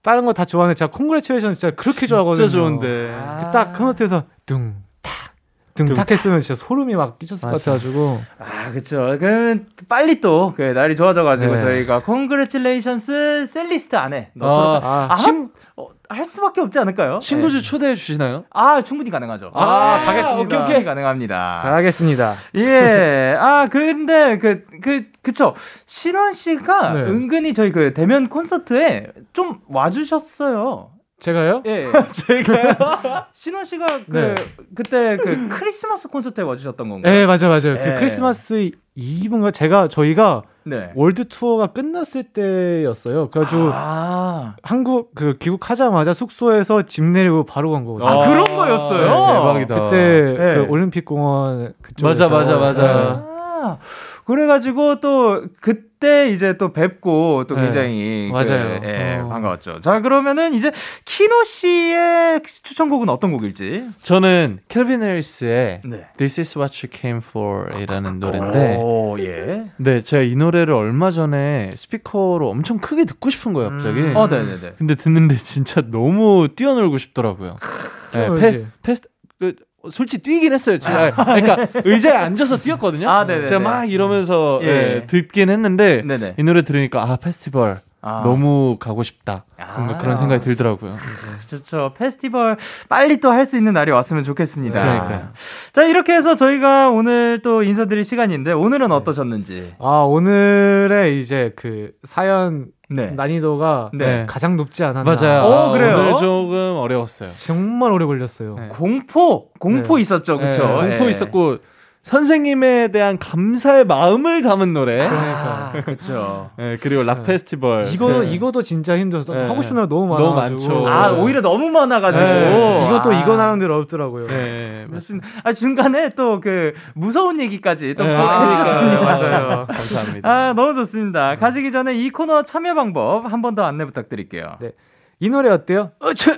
Speaker 4: 다른 거 다 좋아하는데 제가 Congratulation 진짜 그렇게 좋아하거든요.
Speaker 3: 진짜 좋은데.
Speaker 1: 아.
Speaker 4: 그 딱 콘서트에서 둥탁 둥탁 했으면 진짜 소름이 막 끼쳤을 것 같아가지고
Speaker 1: 아, 그쵸. 그러면 빨리 또, 그, 날이 좋아져가지고
Speaker 4: 네.
Speaker 1: 저희가 Congratulations setlist 안에 넣도록.
Speaker 3: 아,
Speaker 1: 아,
Speaker 3: 신,
Speaker 1: 어, 할 수밖에 없지 않을까요?
Speaker 3: 친구들
Speaker 1: 네.
Speaker 3: 초대해 주시나요?
Speaker 1: 아, 충분히 가능하죠.
Speaker 4: 아, 가겠습니다.
Speaker 1: 오케이, 오케이. 가능합니다.
Speaker 4: 가겠습니다.
Speaker 1: 예. 아, 근데, 그, 그, 그쵸. 신원 씨가
Speaker 4: 네.
Speaker 1: 은근히 저희 그 대면 콘서트에 좀 와주셨어요.
Speaker 4: 제가요?
Speaker 1: 예. [LAUGHS]
Speaker 3: 제가
Speaker 1: 신원 씨가 그,
Speaker 4: 네.
Speaker 1: 그때 그 크리스마스 콘서트에 와주셨던 건가요?
Speaker 4: 네 맞아 요 맞아요.
Speaker 1: 예.
Speaker 4: 그 크리스마스 이브인가 제가 저희가
Speaker 1: 네.
Speaker 4: 월드 투어가 끝났을 때였어요. 그래가지고
Speaker 1: 아,
Speaker 4: 한국 그 귀국하자마자 숙소에서 집 내리고 바로 간 거거든요.
Speaker 1: 아, 그런 거였어요?
Speaker 3: 네, 대박이다.
Speaker 4: 그때
Speaker 1: 네.
Speaker 4: 그 올림픽 공원 그쪽에서
Speaker 3: 맞아, 맞아, 맞아.
Speaker 1: 아, 그래가지고 또 그 때 이제 또 뵙고 또
Speaker 4: 네.
Speaker 1: 굉장히 그,
Speaker 4: 맞아요.
Speaker 1: 예,
Speaker 4: 어.
Speaker 1: 반가웠죠. 자 그러면은 이제 키노 씨의 추천곡은 어떤 곡일지?
Speaker 3: 저는 캘빈 해리스의
Speaker 1: 네.
Speaker 3: This is what you came for이라는 노래인데
Speaker 1: 오, 예.
Speaker 3: 네, 제가 이 노래를 얼마 전에 스피커로 엄청 크게 듣고 싶은 거예요, 갑자기.
Speaker 4: 음.
Speaker 1: 어, 네네네.
Speaker 3: 근데 듣는데 진짜 너무 뛰어놀고 싶더라고요. 네,
Speaker 4: 뛰어놀지.
Speaker 3: 페, 페스, 그, 솔직히 뛰긴 했어요. 제가 그러니까 의자에 앉아서 뛰었거든요.
Speaker 1: 아.
Speaker 3: 제가 막 이러면서
Speaker 1: 예.
Speaker 3: 예, 듣긴 했는데
Speaker 1: 네네.
Speaker 3: 이 노래 들으니까 아 페스티벌
Speaker 1: 아.
Speaker 3: 너무 가고 싶다. 뭔가
Speaker 1: 아.
Speaker 3: 그런 생각이 들더라고요.
Speaker 1: 좋죠. 페스티벌 빨리 또 할 수 있는 날이 왔으면 좋겠습니다.
Speaker 3: 그러니까요.
Speaker 1: 자, 이렇게 해서 저희가 오늘 또 인사드릴 시간인데 오늘은
Speaker 3: 네.
Speaker 1: 어떠셨는지.
Speaker 4: 아 오늘의 이제 그 사연
Speaker 1: 네.
Speaker 4: 난이도가
Speaker 1: 네.
Speaker 4: 가장 높지 않았나.
Speaker 3: 맞아요.
Speaker 1: 오,
Speaker 3: 아,
Speaker 1: 그래요?
Speaker 3: 오늘 조금 어려웠어요.
Speaker 4: 정말 오래 걸렸어요.
Speaker 3: 네.
Speaker 1: 공포, 공포 있었죠, 그쵸?
Speaker 3: 네, 공포
Speaker 1: 예.
Speaker 3: 있었고 선생님에 대한 감사의 마음을 담은 노래.
Speaker 1: 아, 그쵸.
Speaker 3: 네, 그리고 락 페스티벌.
Speaker 4: 이거
Speaker 3: 네.
Speaker 4: 이거도 진짜 힘들었어.
Speaker 3: 네.
Speaker 4: 하고 싶은 날 너무
Speaker 3: 너무
Speaker 4: 많아가지고.
Speaker 3: 많죠.
Speaker 1: 아, 오히려 너무 많아가지고.
Speaker 3: 네.
Speaker 4: 이것도
Speaker 1: 아.
Speaker 4: 이거 나름대로 어렵더라고요.
Speaker 3: 네,
Speaker 1: 좋습니다. 아, 중간에 또 그 무서운 얘기까지 또
Speaker 3: 네,
Speaker 1: 꼭 해주셨습니다.
Speaker 3: 맞아요. 감사합니다.
Speaker 1: 아, 너무 좋습니다. 가시기 전에 이 코너 참여 방법 한 번 더 안내 부탁드릴게요.
Speaker 4: 네. 이 노래 어때요? 어차!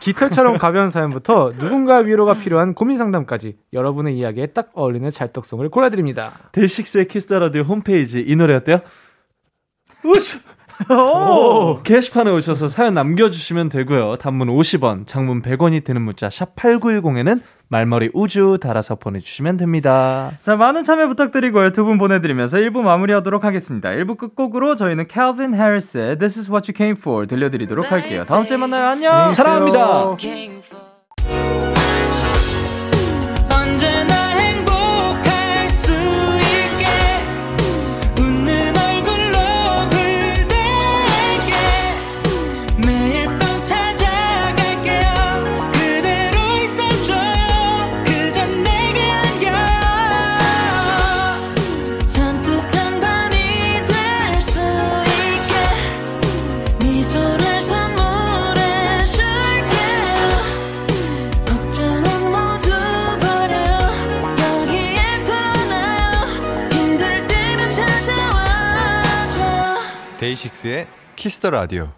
Speaker 4: 깃털처럼 가벼운 사연부터 누군가 위로가 필요한 고민 상담까지 여러분의 이야기에 딱 어울리는 찰떡송을 골라드립니다.
Speaker 3: 데이식스의 키스 더 라디오 홈페이지 이 노래 어때요? 우츠!
Speaker 1: 오!
Speaker 3: 게시판에 오셔서 사연 남겨주시면 되고요. 단문 50원, 장문 100원이 드는 문자 샵 8910에는 말머리 우주 달아서 보내주시면 됩니다.
Speaker 1: 자, 많은 참여 부탁드리고요. 두 분 보내드리면서 1부 마무리하도록 하겠습니다. 1부 끝곡으로 저희는 Calvin Harris의 This is what you came for 들려드리도록 할게요. 다음 주에 만나요. 안녕!
Speaker 3: 사랑합니다.
Speaker 6: 데이식스의 키스 더 라디오.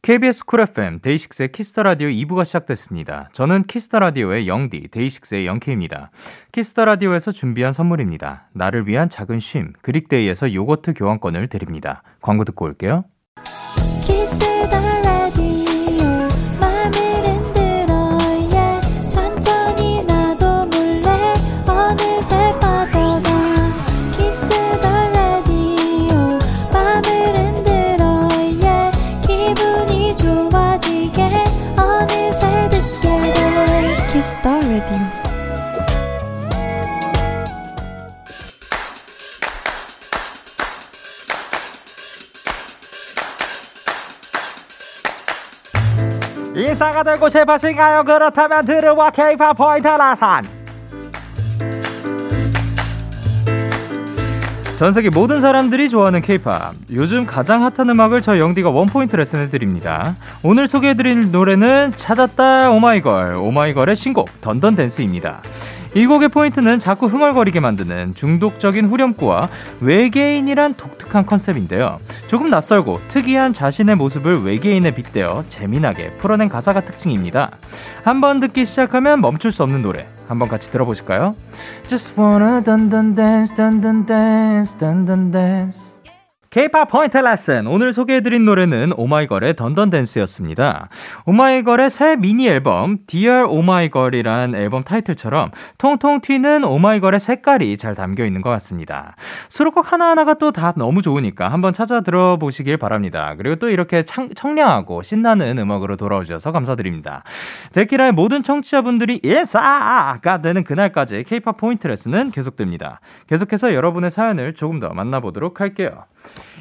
Speaker 1: KBS 쿨 FM 데이식스의 키스 더 라디오 2부가 시작됐습니다. 저는 키스 더 라디오의 영디 데이식스의 영케입니다. 키스 더 라디오에서 준비한 선물입니다. 나를 위한 작은 쉼 그릭데이에서 요거트 교환권을 드립니다. 광고 듣고 올게요. 되고 싶으신가요? 그렇다면 들어와 K-pop 포인트 라산. 전 세계 모든 사람들이 좋아하는 K-pop. 요즘 가장 핫한 음악을 저 영디가 원포인트 레슨해 드립니다. 오늘 소개해드릴 노래는 찾았다 오마이걸. 오마이걸의 신곡 던던 댄스입니다. 이 곡의 포인트는 자꾸 흥얼거리게 만드는 중독적인 후렴구와 외계인이란 독특한 컨셉인데요. 조금 낯설고 특이한 자신의 모습을 외계인에 빗대어 재미나게 풀어낸 가사가 특징입니다. 한번 듣기 시작하면 멈출 수 없는 노래. 한번 같이 들어보실까요? Just wanna dun dun dance, dun dun dance, dun dun dance. K-pop 포인트 레슨 오늘 소개해드린 노래는 오마이걸의 Dun Dun Dance였습니다. 오마이걸의 새 미니 앨범 Dear 오마이걸이란 앨범 타이틀처럼 통통 튀는 오마이걸의 색깔이 잘 담겨 있는 것 같습니다. 수록곡 하나하나가 또 다 너무 좋으니까 한번 찾아 들어보시길 바랍니다. 그리고 또 이렇게 창, 청량하고 신나는 음악으로 돌아오셔서 감사드립니다. 데키라의 모든 청취자분들이 인싸가 되는 그날까지 K-pop 포인트 레슨은 계속됩니다. 계속해서 여러분의 사연을 조금 더 만나보도록 할게요.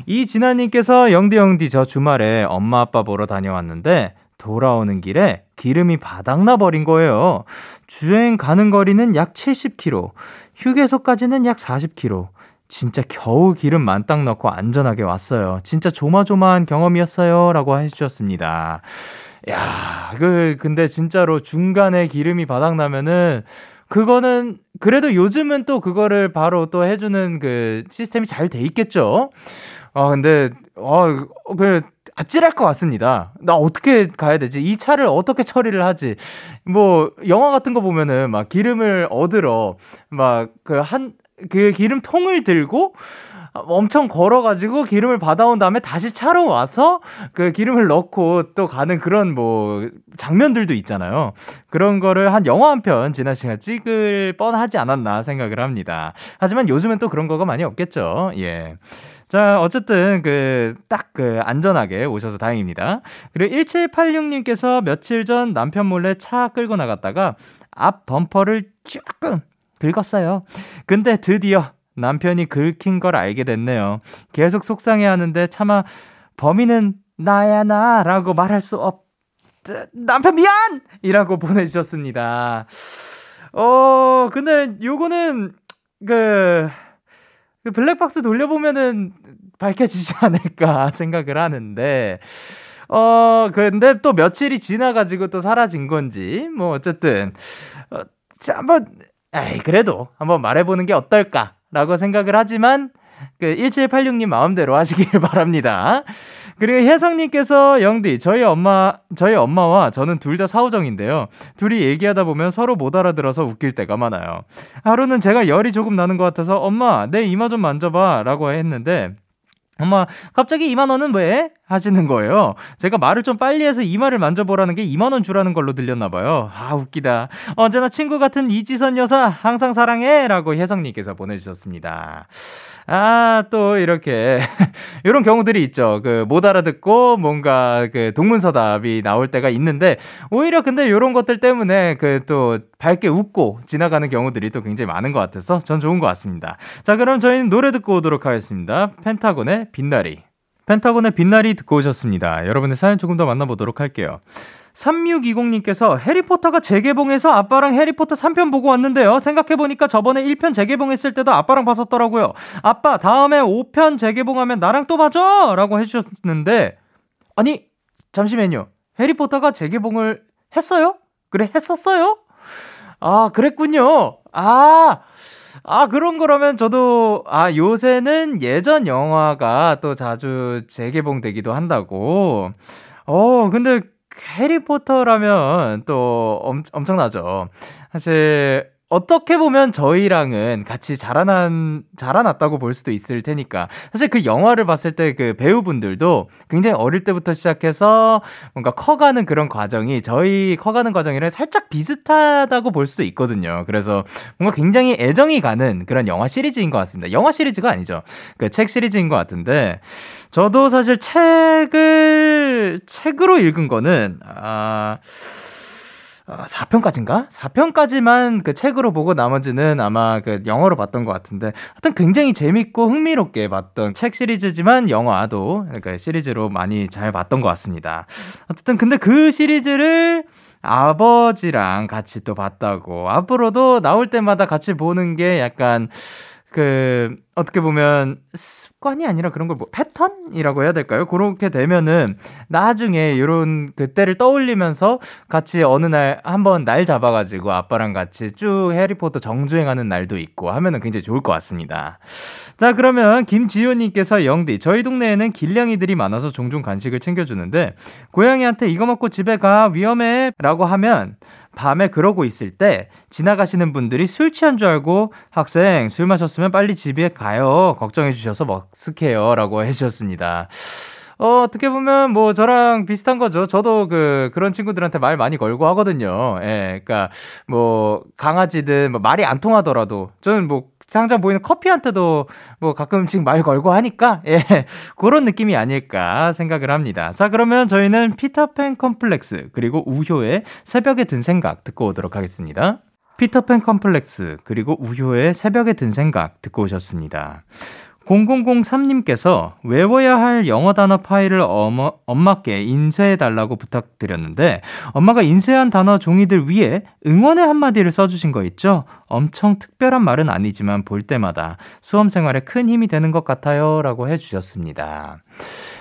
Speaker 1: 이진아님께서 영디 영디 저 주말에 엄마 아빠 보러 다녀왔는데 돌아오는 길에 기름이 바닥나 버린 거예요. 주행 가는 거리는 약 70km, 휴게소까지는 약 40km. 진짜 겨우 기름 만땅 넣고 안전하게 왔어요. 진짜 조마조마한 경험이었어요. 라고 해주셨습니다. 야, 그, 근데 진짜로 중간에 기름이 바닥나면은, 그거는, 그래도 요즘은 또 그거를 바로 또 해주는 그 시스템이 잘 돼 있겠죠? 아, 근데, 어, 그, 아찔할 것 같습니다. 나 어떻게 가야 되지? 이 차를 어떻게 처리를 하지? 뭐, 영화 같은 거 보면은 막 기름을 얻으러, 막 그 한, 그 기름통을 들고, 엄청 걸어가지고 기름을 받아온 다음에 다시 차로 와서 그 기름을 넣고 또 가는 그런 뭐 장면들도 있잖아요. 그런 거를 한 영화 한 편 지난 시간 찍을 뻔하지 않았나 생각을 합니다. 하지만 요즘은 또 그런 거가 많이 없겠죠. 예. 자, 어쨌든 그딱그 안전하게 오셔서 다행입니다. 그리고 1786님께서 며칠 전 남편 몰래 차 끌고 나갔다가 앞 범퍼를 조금 긁었어요. 근데 드디어 남편이 긁힌 걸 알게 됐네요. 계속 속상해 하는데 차마 범인은 나야 나 라고 말할 수 없. 남편 미안! 이라고 보내주셨습니다. 어, 근데 요거는 그, 그 블랙박스 돌려보면은 밝혀지지 않을까 [LAUGHS] 생각을 하는데, 어, 근데 또 며칠이 지나가지고 또 사라진 건지, 뭐, 어쨌든, 어, 자, 한번, 에이, 그래도 한번 말해보는 게 어떨까 라고 생각을 하지만, 그 1786님 마음대로 하시길 [LAUGHS] 바랍니다. 그리고 혜성님께서 영디 저희 엄마 저희 엄마와 저는 둘 다 사오정인데요. 둘이 얘기하다 보면 서로 못 알아들어서 웃길 때가 많아요. 하루는 제가 열이 조금 나는 것 같아서 엄마 내 이마 좀 만져봐라고 했는데 엄마 갑자기 2만 원은 왜? 하시는 거예요. 제가 말을 좀 빨리 해서 이마를 만져보라는 게 2만 원 주라는 걸로 들렸나 봐요. 아 웃기다. 언제나 친구 같은 이지선 여사 항상 사랑해 라고 혜성님께서 보내주셨습니다. 아 또 이렇게 [LAUGHS] 이런 경우들이 있죠. 그 못 알아듣고 뭔가 그 동문서답이 나올 때가 있는데 오히려 근데 이런 것들 때문에 그 또 밝게 웃고 지나가는 경우들이 또 굉장히 많은 것 같아서 전 좋은 것 같습니다. 자 그럼 저희는 노래 듣고 오도록 하겠습니다. 펜타곤의 빛나리. 펜타곤의 빛나리 듣고 오셨습니다. 여러분의 사연 조금 더 만나보도록 할게요. 3620님께서 해리포터가 재개봉해서 아빠랑 해리포터 3편 보고 왔는데요. 생각해보니까 저번에 1편 재개봉했을 때도 아빠랑 봤었더라고요. 아빠, 다음에 5편 재개봉하면 나랑 또 봐줘! 라고 해주셨는데, 아니, 잠시만요. 해리포터가 재개봉을 했어요? 그래, 했었어요? 아, 그랬군요. 아, 아, 그런 거라면 저도, 아, 요새는 예전 영화가 또 자주 재개봉되기도 한다고. 어, 근데 해리포터라면 또 엄, 엄청나죠. 사실, 어떻게 보면 저희랑은 같이 자라난, 자라났다고 볼 수도 있을 테니까. 사실 그 영화를 봤을 때 그 배우분들도 굉장히 어릴 때부터 시작해서 뭔가 커가는 그런 과정이 저희 커가는 과정이랑 살짝 비슷하다고 볼 수도 있거든요. 그래서 뭔가 굉장히 애정이 가는 그런 영화 시리즈인 것 같습니다. 영화 시리즈가 아니죠. 그 책 시리즈인 것 같은데. 저도 사실 책을, 책으로 읽은 거는, 아, 아, 4편까지인가? 4편까지만 그 책으로 보고 나머지는 아마 그 영어로 봤던 것 같은데 하여튼 굉장히 재밌고 흥미롭게 봤던 책 시리즈지만 영화도 그러니까 시리즈로 많이 잘 봤던 것 같습니다. 어쨌든 근데 그 시리즈를 아버지랑 같이 또 봤다고 앞으로도 나올 때마다 같이 보는 게 약간 그 어떻게 보면 습관이 아니라 그런 걸 뭐 패턴이라고 해야 될까요? 그렇게 되면은 나중에 요런 그때를 떠올리면서 같이 어느 날 한번 날 잡아가지고 아빠랑 같이 쭉 해리포터 정주행하는 날도 있고 하면은 굉장히 좋을 것 같습니다. 자 그러면 김지효님께서 영디 저희 동네에는 길냥이들이 많아서 종종 간식을 챙겨주는데 고양이한테 이거 먹고 집에 가 위험해라고 하면 밤에 그러고 있을 때 지나가시는 분들이 술 취한 줄 알고 학생 술 마셨으면 빨리 집에 가요. 걱정해 주셔서 머쓱해요. 라고 해 주셨습니다. 어, 어떻게 보면 뭐 저랑 비슷한 거죠. 저도 그 그런 친구들한테 말 많이 걸고 하거든요. 예. 그러니까 뭐 강아지든 뭐 말이 안 통하더라도 저는 뭐 당장 보이는 커피한테도 뭐 가끔씩 말 걸고 하니까 예 그런 느낌이 아닐까 생각을 합니다. 자 그러면 저희는 피터팬 컴플렉스 그리고 우효의 새벽에 든 생각 듣고 오도록 하겠습니다. 피터팬 컴플렉스 그리고 우효의 새벽에 든 생각 듣고 오셨습니다. 0003님께서 외워야 할 영어 단어 파일을 어머, 엄마께 인쇄해달라고 부탁드렸는데 엄마가 인쇄한 단어 종이들 위에 응원의 한마디를 써주신 거 있죠? 엄청 특별한 말은 아니지만 볼 때마다 수험 생활에 큰 힘이 되는 것 같아요. 라고 해주셨습니다.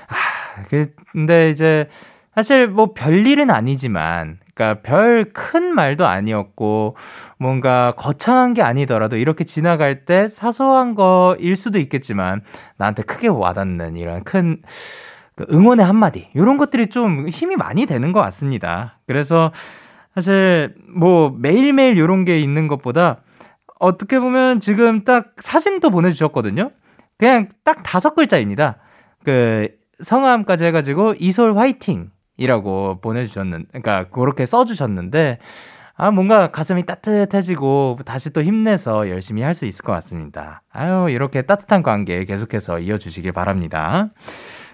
Speaker 1: 아, 근데 이제 사실 뭐 별일은 아니지만 그러니까 별 큰 말도 아니었고 뭔가 거창한 게 아니더라도 이렇게 지나갈 때 사소한 거일 수도 있겠지만 나한테 크게 와닿는 이런 큰그 응원의 한마디 이런 것들이 좀 힘이 많이 되는 것 같습니다. 그래서 사실 뭐 매일매일 이런 게 있는 것보다 어떻게 보면 지금 딱 사진도 보내주셨거든요. 그냥 딱 다섯 글자입니다. 그 성함까지 해가지고 이솔 화이팅 이라고 보내주셨는, 그러니까 그렇게 써주셨는데 아 뭔가 가슴이 따뜻해지고 다시 또 힘내서 열심히 할 수 있을 것 같습니다. 아유 이렇게 따뜻한 관계 계속해서 이어주시길 바랍니다.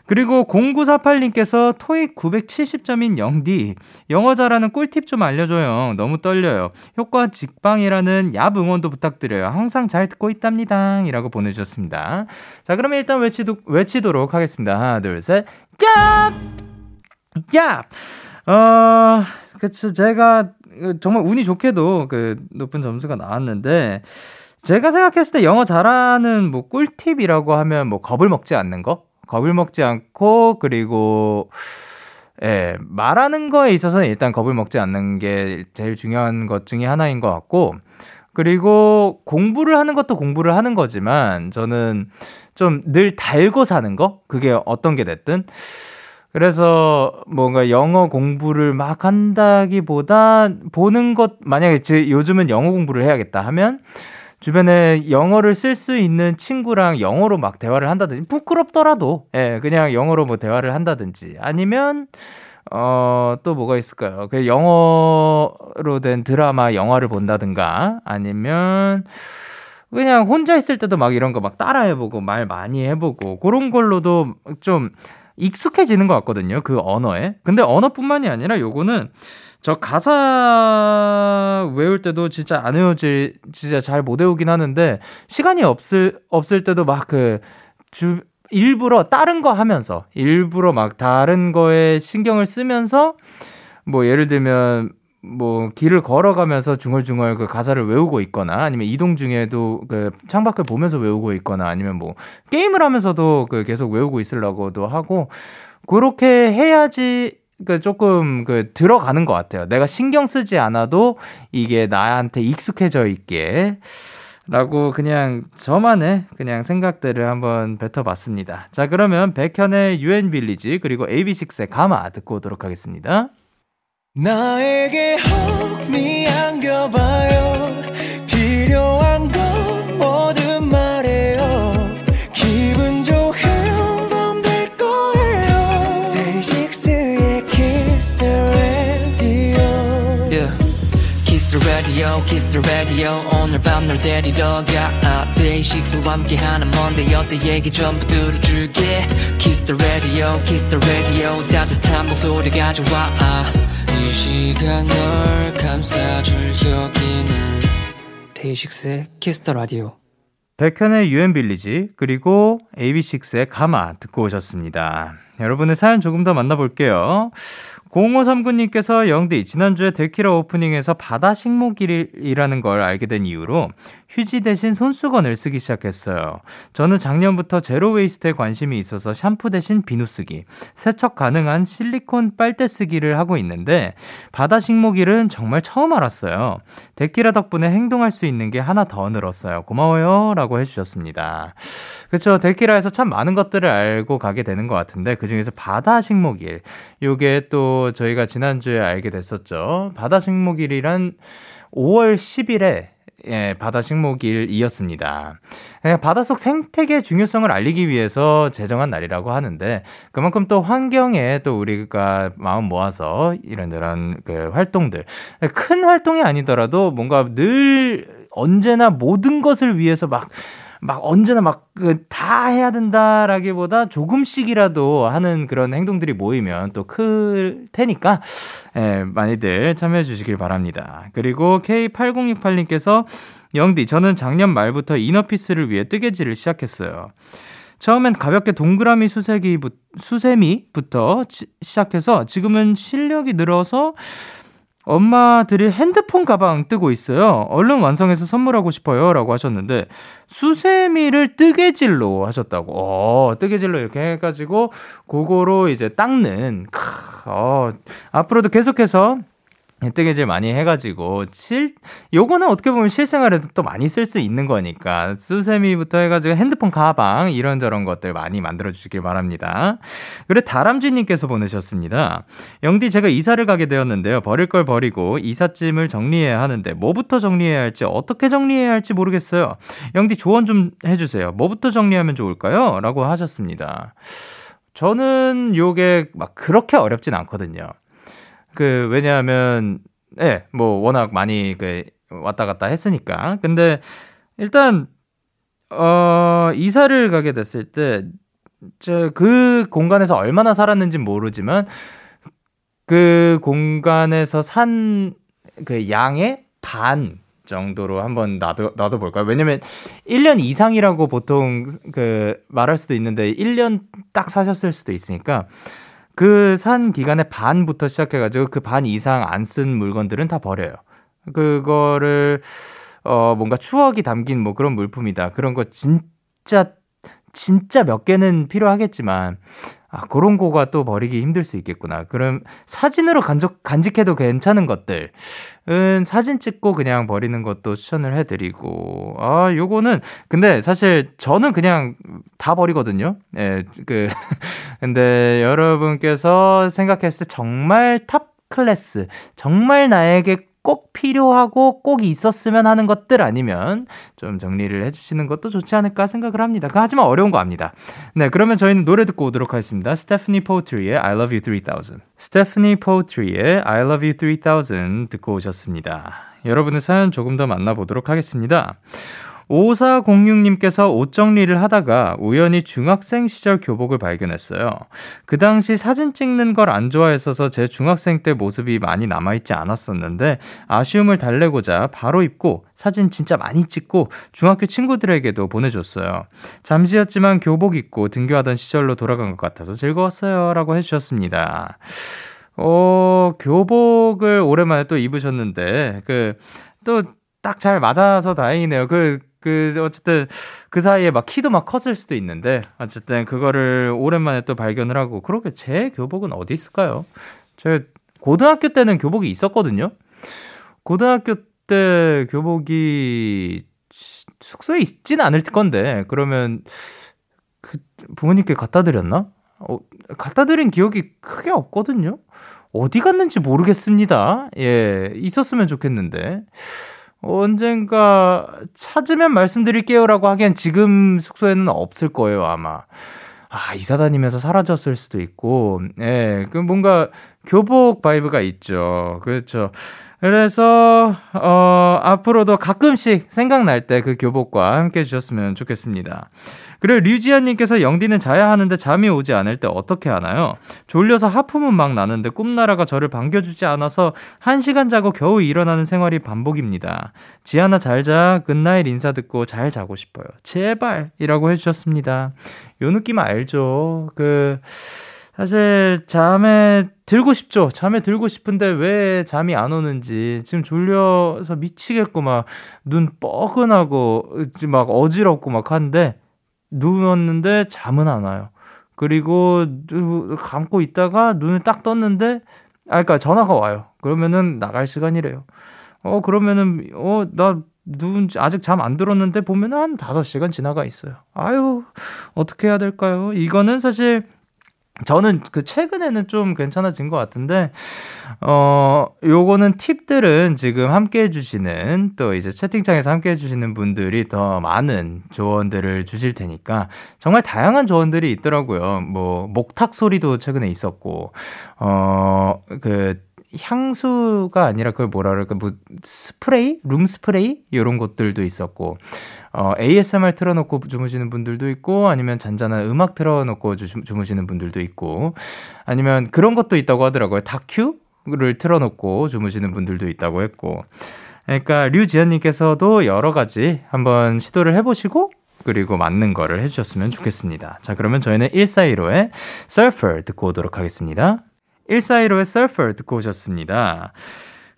Speaker 1: 그리고 0948님께서 토익 970점인 영디 영어 잘하는 꿀팁 좀 알려줘요. 너무 떨려요. 효과 직방이라는 얍 응원도 부탁드려요. 항상 잘 듣고 있답니다. 이라고 보내주셨습니다. 자 그러면 일단 외치도, 외치도록 하겠습니다. 하나 둘 셋. 얍! 얍! 어, 그쵸 제가 정말 운이 좋게도 그 높은 점수가 나왔는데 제가 생각했을 때 영어 잘하는 뭐 꿀팁이라고 하면 뭐 겁을 먹지 않는 거? 겁을 먹지 않고 그리고 예, 말하는 거에 있어서는 일단 겁을 먹지 않는 게 제일 중요한 것 중에 하나인 것 같고 그리고 공부를 하는 것도 공부를 하는 거지만 저는 좀 늘 달고 사는 거 그게 어떤 게 됐든 그래서 뭔가 영어 공부를 막 한다기보다 보는 것 만약에 제 요즘은 영어 공부를 해야겠다 하면 주변에 영어를 쓸 수 있는 친구랑 영어로 막 대화를 한다든지 부끄럽더라도 예 그냥 영어로 뭐 대화를 한다든지 아니면 어 또 뭐가 있을까요? 그 영어로 된 드라마 영화를 본다든가 아니면 그냥 혼자 있을 때도 막 이런 거 막 따라 해보고 말 많이 해보고 그런 걸로도 좀 익숙해지는 것 같거든요. 그 언어에. 근데 언어뿐만이 아니라 요거는 저 가사 외울 때도 진짜 안 외우지, 진짜 잘 못 외우긴 하는데, 시간이 없을, 없을 때도 막 그, 주, 일부러 다른 거 하면서, 일부러 막 다른 거에 신경을 쓰면서, 뭐 예를 들면, 뭐 길을 걸어가면서 중얼중얼 그 가사를 외우고 있거나 아니면 이동 중에도 그 창밖을 보면서 외우고 있거나 아니면 뭐 게임을 하면서도 그 계속 외우고 있으려고도 하고 그렇게 해야지 그 조금 그 들어가는 것 같아요. 내가 신경 쓰지 않아도 이게 나한테 익숙해져 있게. 라고 그냥 저만의 그냥 생각들을 한번 뱉어봤습니다. 자, 그러면 백현의 유엔 빌리지 그리고 AB6IX의 가마 듣고 오도록 하겠습니다.
Speaker 5: 나에게 흥미 안겨봐요. 필요한 건 뭐든 말해요. 기분 좋은 밤 될 거예요. 데이식스의 키스 더
Speaker 7: 라디오 키스 더 라디오 키스 더 라디오 오늘 밤 널 데리러 가. 아, 데이식스와 함께하는 먼데 여태 얘기 전부 들어줄게. 키스 더 라디오 키스 더 라디오 따뜻한 목소리가 좋아 아, 시간 널 감싸줄 여기는 데이식스의 키스 더
Speaker 1: 라디오 백현의 UN Village 그리고 AB6IX의 감아 듣고 오셨습니다. 여러분의 사연 조금 더 만나볼게요. 0539님께서 영디 지난주에 데키라 오프닝에서 바다 식목일이라는 걸 알게 된 이후로 휴지 대신 손수건을 쓰기 시작했어요. 저는 작년부터 zero waste에 관심이 있어서 샴푸 대신 비누 쓰기, 세척 가능한 실리콘 빨대 쓰기를 하고 있는데 바다 식목일은 정말 처음 알았어요. 데키라 덕분에 행동할 수 있는 게 하나 더 늘었어요. 고마워요. 라고 해주셨습니다. 그쵸. 데키라에서 참 많은 것들을 알고 가게 되는 것 같은데 그 중에서 바다 식목일. 요게 또 저희가 지난주에 알게 됐었죠. 바다 식목일이란 5월 10일에 예, 바다 식목일이었습니다. 예, 바닷속 생태계 중요성을 알리기 위해서 제정한 날이라고 하는데 그만큼 또 환경에 또 우리가 마음 모아서 이런 이런 그 활동들 큰 활동이 아니더라도 뭔가 늘 언제나 모든 것을 위해서 막 막 언제나 막그다 해야 된다라기보다 조금씩이라도 하는 그런 행동들이 모이면 또 클 테니까 예, 많이들 참여해 주시길 바랍니다. 그리고 K8068님께서 영디 저는 작년 말부터 이너피스를 위해 뜨개질을 시작했어요. 처음엔 가볍게 동그라미 수세기 수세미부터 지- 시작해서 지금은 실력이 늘어서 엄마들이 핸드폰 가방 뜨고 있어요. 얼른 완성해서 선물하고 싶어요. 라고 하셨는데, 수세미를 뜨개질로 하셨다고. 어, 뜨개질로 이렇게 해가지고, 그거로 이제 닦는, 크, 어, 앞으로도 계속해서 뜨개질 많이 해가지고 실 요거는 어떻게 보면 실생활에도 또 많이 쓸 수 있는 거니까 수세미부터 해가지고 핸드폰 가방 이런저런 것들 많이 만들어 주시길 바랍니다. 그리고 다람쥐님께서 보내셨습니다. 영디 제가 이사를 가게 되었는데요. 버릴 걸 버리고 이삿짐을 정리해야 하는데 뭐부터 정리해야 할지 어떻게 정리해야 할지 모르겠어요. 영디 조언 좀 해주세요. 뭐부터 정리하면 좋을까요? 라고 하셨습니다. 저는 요게 막 그렇게 어렵진 않거든요. 그 왜냐하면 예, 뭐 워낙 많이 그 왔다 갔다 했으니까. 근데 일단 어 이사를 가게 됐을 때 저 그 공간에서 얼마나 살았는지 모르지만 그 공간에서 산 그 양의 반 정도로 한번 놔둬, 놔둬 볼까요? 왜냐면 1년 이상이라고 보통 그 말할 수도 있는데 1년 딱 사셨을 수도 있으니까 그 산 기간의 반부터 시작해가지고 그 반 이상 안 쓴 물건들은 다 버려요. 그거를 어 뭔가 추억이 담긴 뭐 그런 물품이다. 그런 거 진짜 진짜 몇 개는 필요하겠지만 아 그런 거가 또 버리기 힘들 수 있겠구나. 그럼 사진으로 간직 간직해도 괜찮은 것들은 사진 찍고 그냥 버리는 것도 추천을 해드리고 아 요거는 근데 사실 저는 그냥 다 버리거든요. 예, 그 [LAUGHS] 근데 여러분께서 생각했을 때 정말 top class, 정말 나에게 꼭 필요하고 꼭 있었으면 하는 것들 아니면 좀 정리를 해주시는 것도 좋지 않을까 생각을 합니다. 그 하지만 어려운 거 압니다. 네, 그러면 저희는 노래 듣고 오도록 하겠습니다. 스테파니 포에트리의 I Love You 3000. 스테파니 포에트리의 I Love You 3000 듣고 오셨습니다. 여러분의 사연 조금 더 만나보도록 하겠습니다. 5406님께서 옷 정리를 하다가 우연히 중학생 시절 교복을 발견했어요. 그 당시 사진 찍는 걸 안 좋아했어서 제 중학생 때 모습이 많이 남아있지 않았었는데 아쉬움을 달래고자 바로 입고 사진 진짜 많이 찍고 중학교 친구들에게도 보내줬어요. 잠시였지만 교복 입고 등교하던 시절로 돌아간 것 같아서 즐거웠어요. 라고 해주셨습니다. 어, 교복을 오랜만에 또 입으셨는데, 그, 또, 딱 잘 맞아서 다행이네요. 그, 그, 어쨌든, 그 사이에 막 키도 막 컸을 수도 있는데, 어쨌든, 그거를 오랜만에 또 발견을 하고, 그렇게 제 교복은 어디 있을까요? 제 고등학교 때는 교복이 있었거든요? 고등학교 때 교복이 숙소에 있지는 않을 건데, 그러면, 그, 부모님께 갖다 드렸나? 어, 갖다 드린 기억이 크게 없거든요? 어디 갔는지 모르겠습니다. 예, 있었으면 좋겠는데. 언젠가 찾으면 말씀드릴게요라고 하기엔 지금 숙소에는 없을 거예요, 아마. 아, 이사 다니면서 사라졌을 수도 있고, 예, 그 뭔가 교복 vibe가 있죠. 그렇죠. 그래서, 어, 앞으로도 가끔씩 생각날 때 그 교복과 함께 해주셨으면 좋겠습니다. 그리고 류지연님께서 영디는 자야 하는데 잠이 오지 않을 때 어떻게 하나요? 졸려서 하품은 막 나는데 꿈나라가 저를 반겨주지 않아서 한 시간 자고 겨우 일어나는 생활이 반복입니다. 지아나 잘 자. good night 인사 듣고 잘 자고 싶어요. 제발! 이라고 해주셨습니다. 요 느낌 알죠? 그, 사실 잠에 들고 싶죠. 잠에 들고 싶은데 왜 잠이 안 오는지 지금 졸려서 미치겠고 막 눈 뻐근하고 막 어지럽고 막 한데 누웠는데 잠은 안 와요. 그리고 누- 감고 있다가 눈을 딱 떴는데 아 그러니까 전화가 와요. 그러면은 나갈 시간이래요. 어 그러면은 어 나 눈 아직 잠 안 들었는데 보면 한 5시간 지나가 있어요. 아유 어떻게 해야 될까요? 이거는 사실 저는 그 최근에는 좀 괜찮아진 것 같은데, 어, 요거는 팁들은 지금 함께 해주시는, 또 이제 채팅창에서 함께 해주시는 분들이 더 많은 조언들을 주실 테니까, 정말 다양한 조언들이 있더라고요. 뭐, 목탁 소리도 최근에 있었고, 어, 그, 향수가 아니라 그걸 뭐라 그럴까, 뭐, 스프레이? 룸 스프레이? 요런 것들도 있었고, 어, ASMR 틀어놓고 주무시는 분들도 있고, 아니면 잔잔한 음악 틀어놓고 주, 주무시는 분들도 있고, 아니면 그런 것도 있다고 하더라고요. 다큐를 틀어놓고 주무시는 분들도 있다고 했고. 그러니까 류지연님께서도 여러 가지 한번 시도를 해보시고, 그리고 맞는 거를 해주셨으면 좋겠습니다. 자, 그러면 저희는 1415의 Surfer 듣고 오도록 하겠습니다. 1415의 Surfer 듣고 오셨습니다.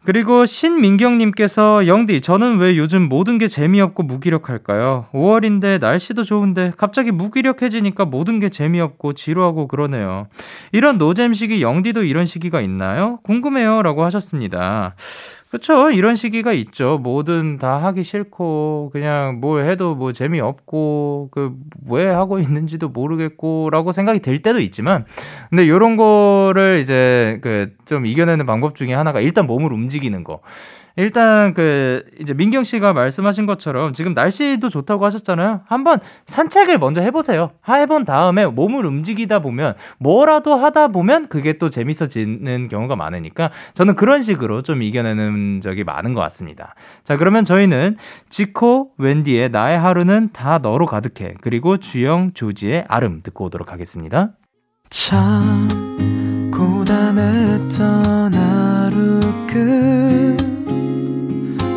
Speaker 1: 그리고 신민경님께서 영디 저는 왜 요즘 모든 게 재미없고 무기력할까요? 5월인데 날씨도 좋은데 갑자기 무기력해지니까 모든 게 재미없고 지루하고 그러네요. 이런 노잼 시기 영디도 이런 시기가 있나요? 궁금해요라고 하셨습니다. 그쵸 이런 시기가 있죠. 뭐든 다 하기 싫고 그냥 뭘 해도 뭐 재미없고 그 왜 하고 있는지도 모르겠고라고 생각이 들 때도 있지만 근데 요런 거를 이제 그 좀 이겨내는 방법 중에 하나가 일단 몸을 움직이는 거. 일단 그 이제 민경 씨가 말씀하신 것처럼 지금 날씨도 좋다고 하셨잖아요. 한번 산책을 먼저 해보세요. 해본 다음에 몸을 움직이다 보면 뭐라도 하다 보면 그게 또 재밌어지는 경우가 많으니까 저는 그런 식으로 좀 이겨내는 적이 많은 것 같습니다. 자 그러면 저희는 지코 웬디의 나의 하루는 다 너로 가득해 그리고 주영 조지의 아름 듣고 오도록 하겠습니다.
Speaker 5: 참 고단했던 하루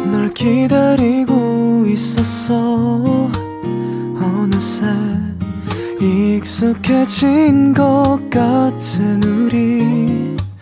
Speaker 5: 끝널 기다리고 있었어 어느새 익숙해진 것 같은 우리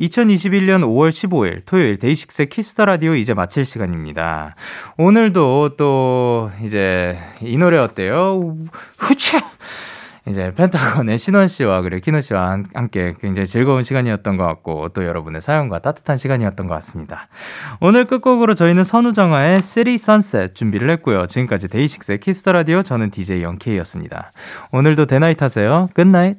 Speaker 1: 2021년 5월 15일 토요일 데이식스 키스 더 라디오 이제 마칠 시간입니다. 오늘도 또 이제 이 노래 어때요? 후차! 이제 펜타곤의 신원 씨와 그리고 키노 씨와 한- 함께 굉장히 즐거운 시간이었던 것 같고 또 여러분의 사연과 따뜻한 시간이었던 것 같습니다. 오늘 끝곡으로 저희는 선우정아의 City 준비를 했고요. 지금까지 데이식스의 키스 더 라디오 저는 DJ 영케이였습니다. 오늘도 데나잇 하세요. Good night.